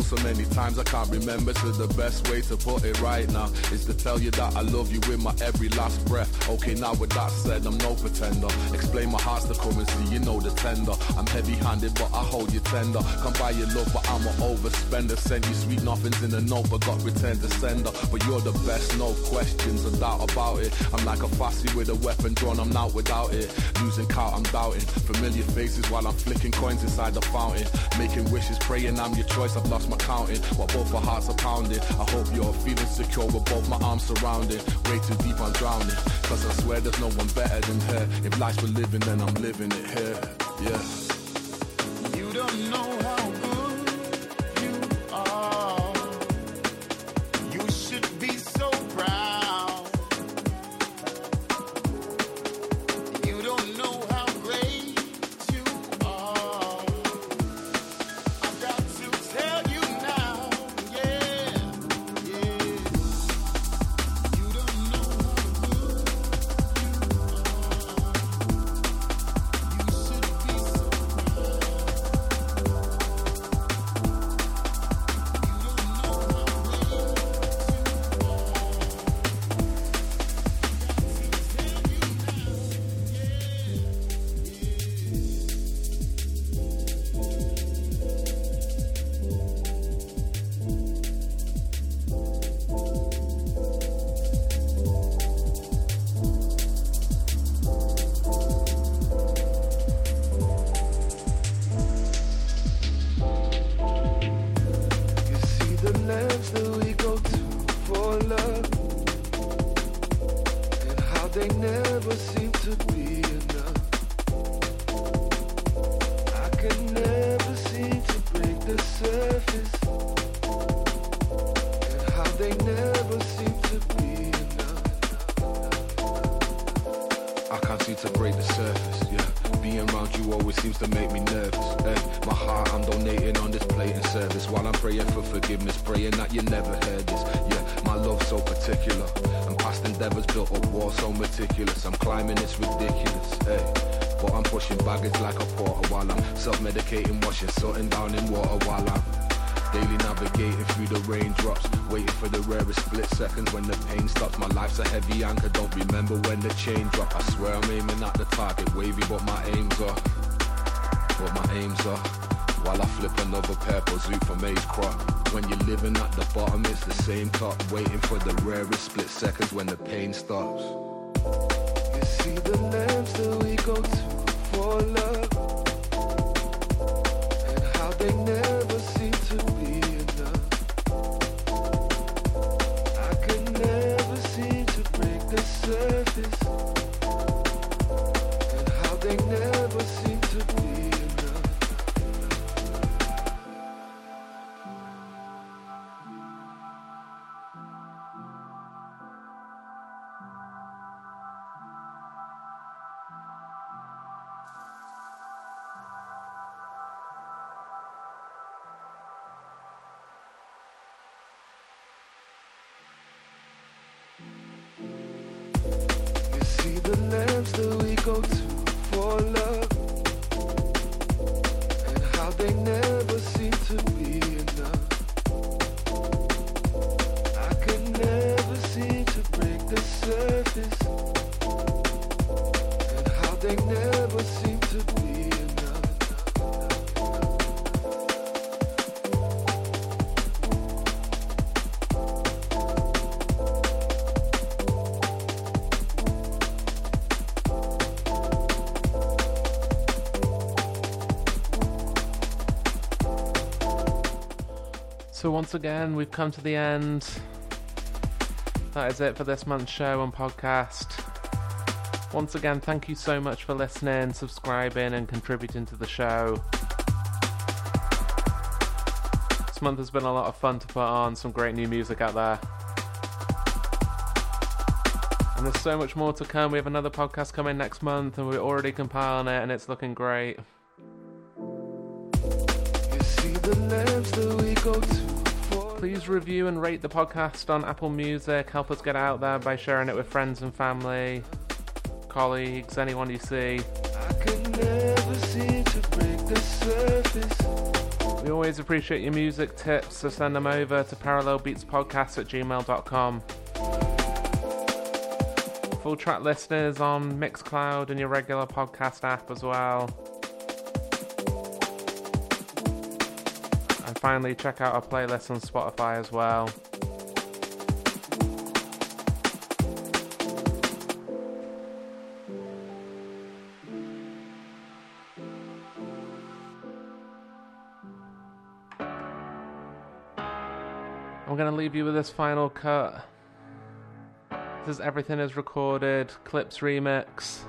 So many times I can't remember. So the best way to put it right now is to tell you that I love you with my every last breath. Okay, now with that said, I'm no pretender. Explain my heart's the currency, you know the tender. I'm heavy-handed, but I hold you tender. Come buy your love, but I'm an overspender. Send you sweet nothings in a note, but got returned to sender. But you're the best, no questions, a doubt about it. I'm like a fussy with a weapon drawn, I'm not without it. Losing count, I'm doubting. Familiar faces while I'm flicking coins inside the fountain. Making wishes, praying I'm your choice, I've lost my counting. While both our hearts are pounding. I hope you're feeling secure with both my arms surrounding. Way too deep, I'm drowning. Cause I swear there's no one better than her. If life's for living, then I'm living it here. Yeah. Top, waiting for the rarest split once again, we've come to the end. That is it for this month's show and podcast. Once again, thank you so much for listening, subscribing, and contributing to the show. This month has been a lot of fun to put on, some great new music out there. And there's so much more to come. We have another podcast coming next month, and we're already compiling it, and it's looking great. You see the that we go to Please review and rate the podcast on Apple Music. Help us get out there by sharing it with friends and family, colleagues, anyone you see. I could never seem to break the surface. We always appreciate your music tips, so send them over to parallelbeatspodcast at gmail.com. Full track listeners on Mixcloud and your regular podcast app as well. Finally, check out our playlist on Spotify as well. I'm going to leave you with this final cut. This is Everything is Recorded, Clips Remix.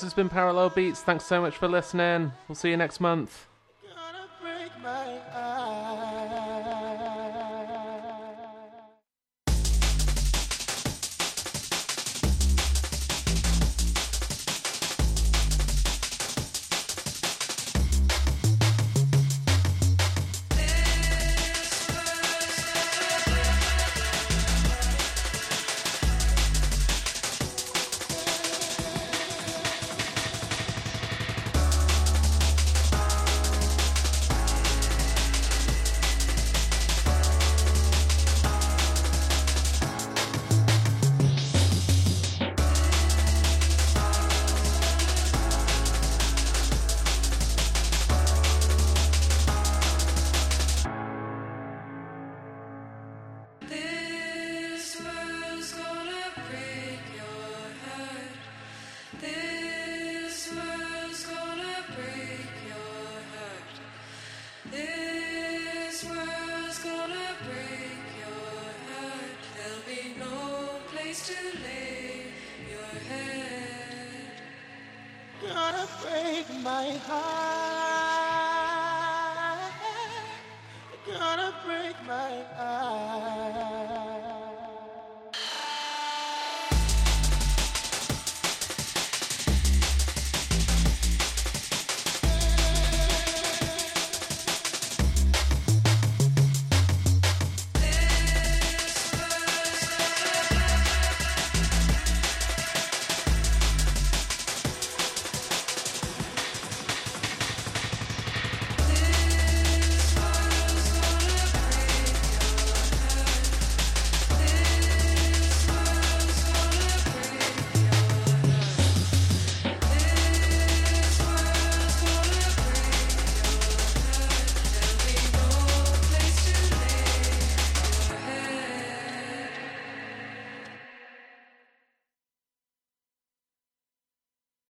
This has been Parallel Beats. Thanks so much for listening. We'll see you next month.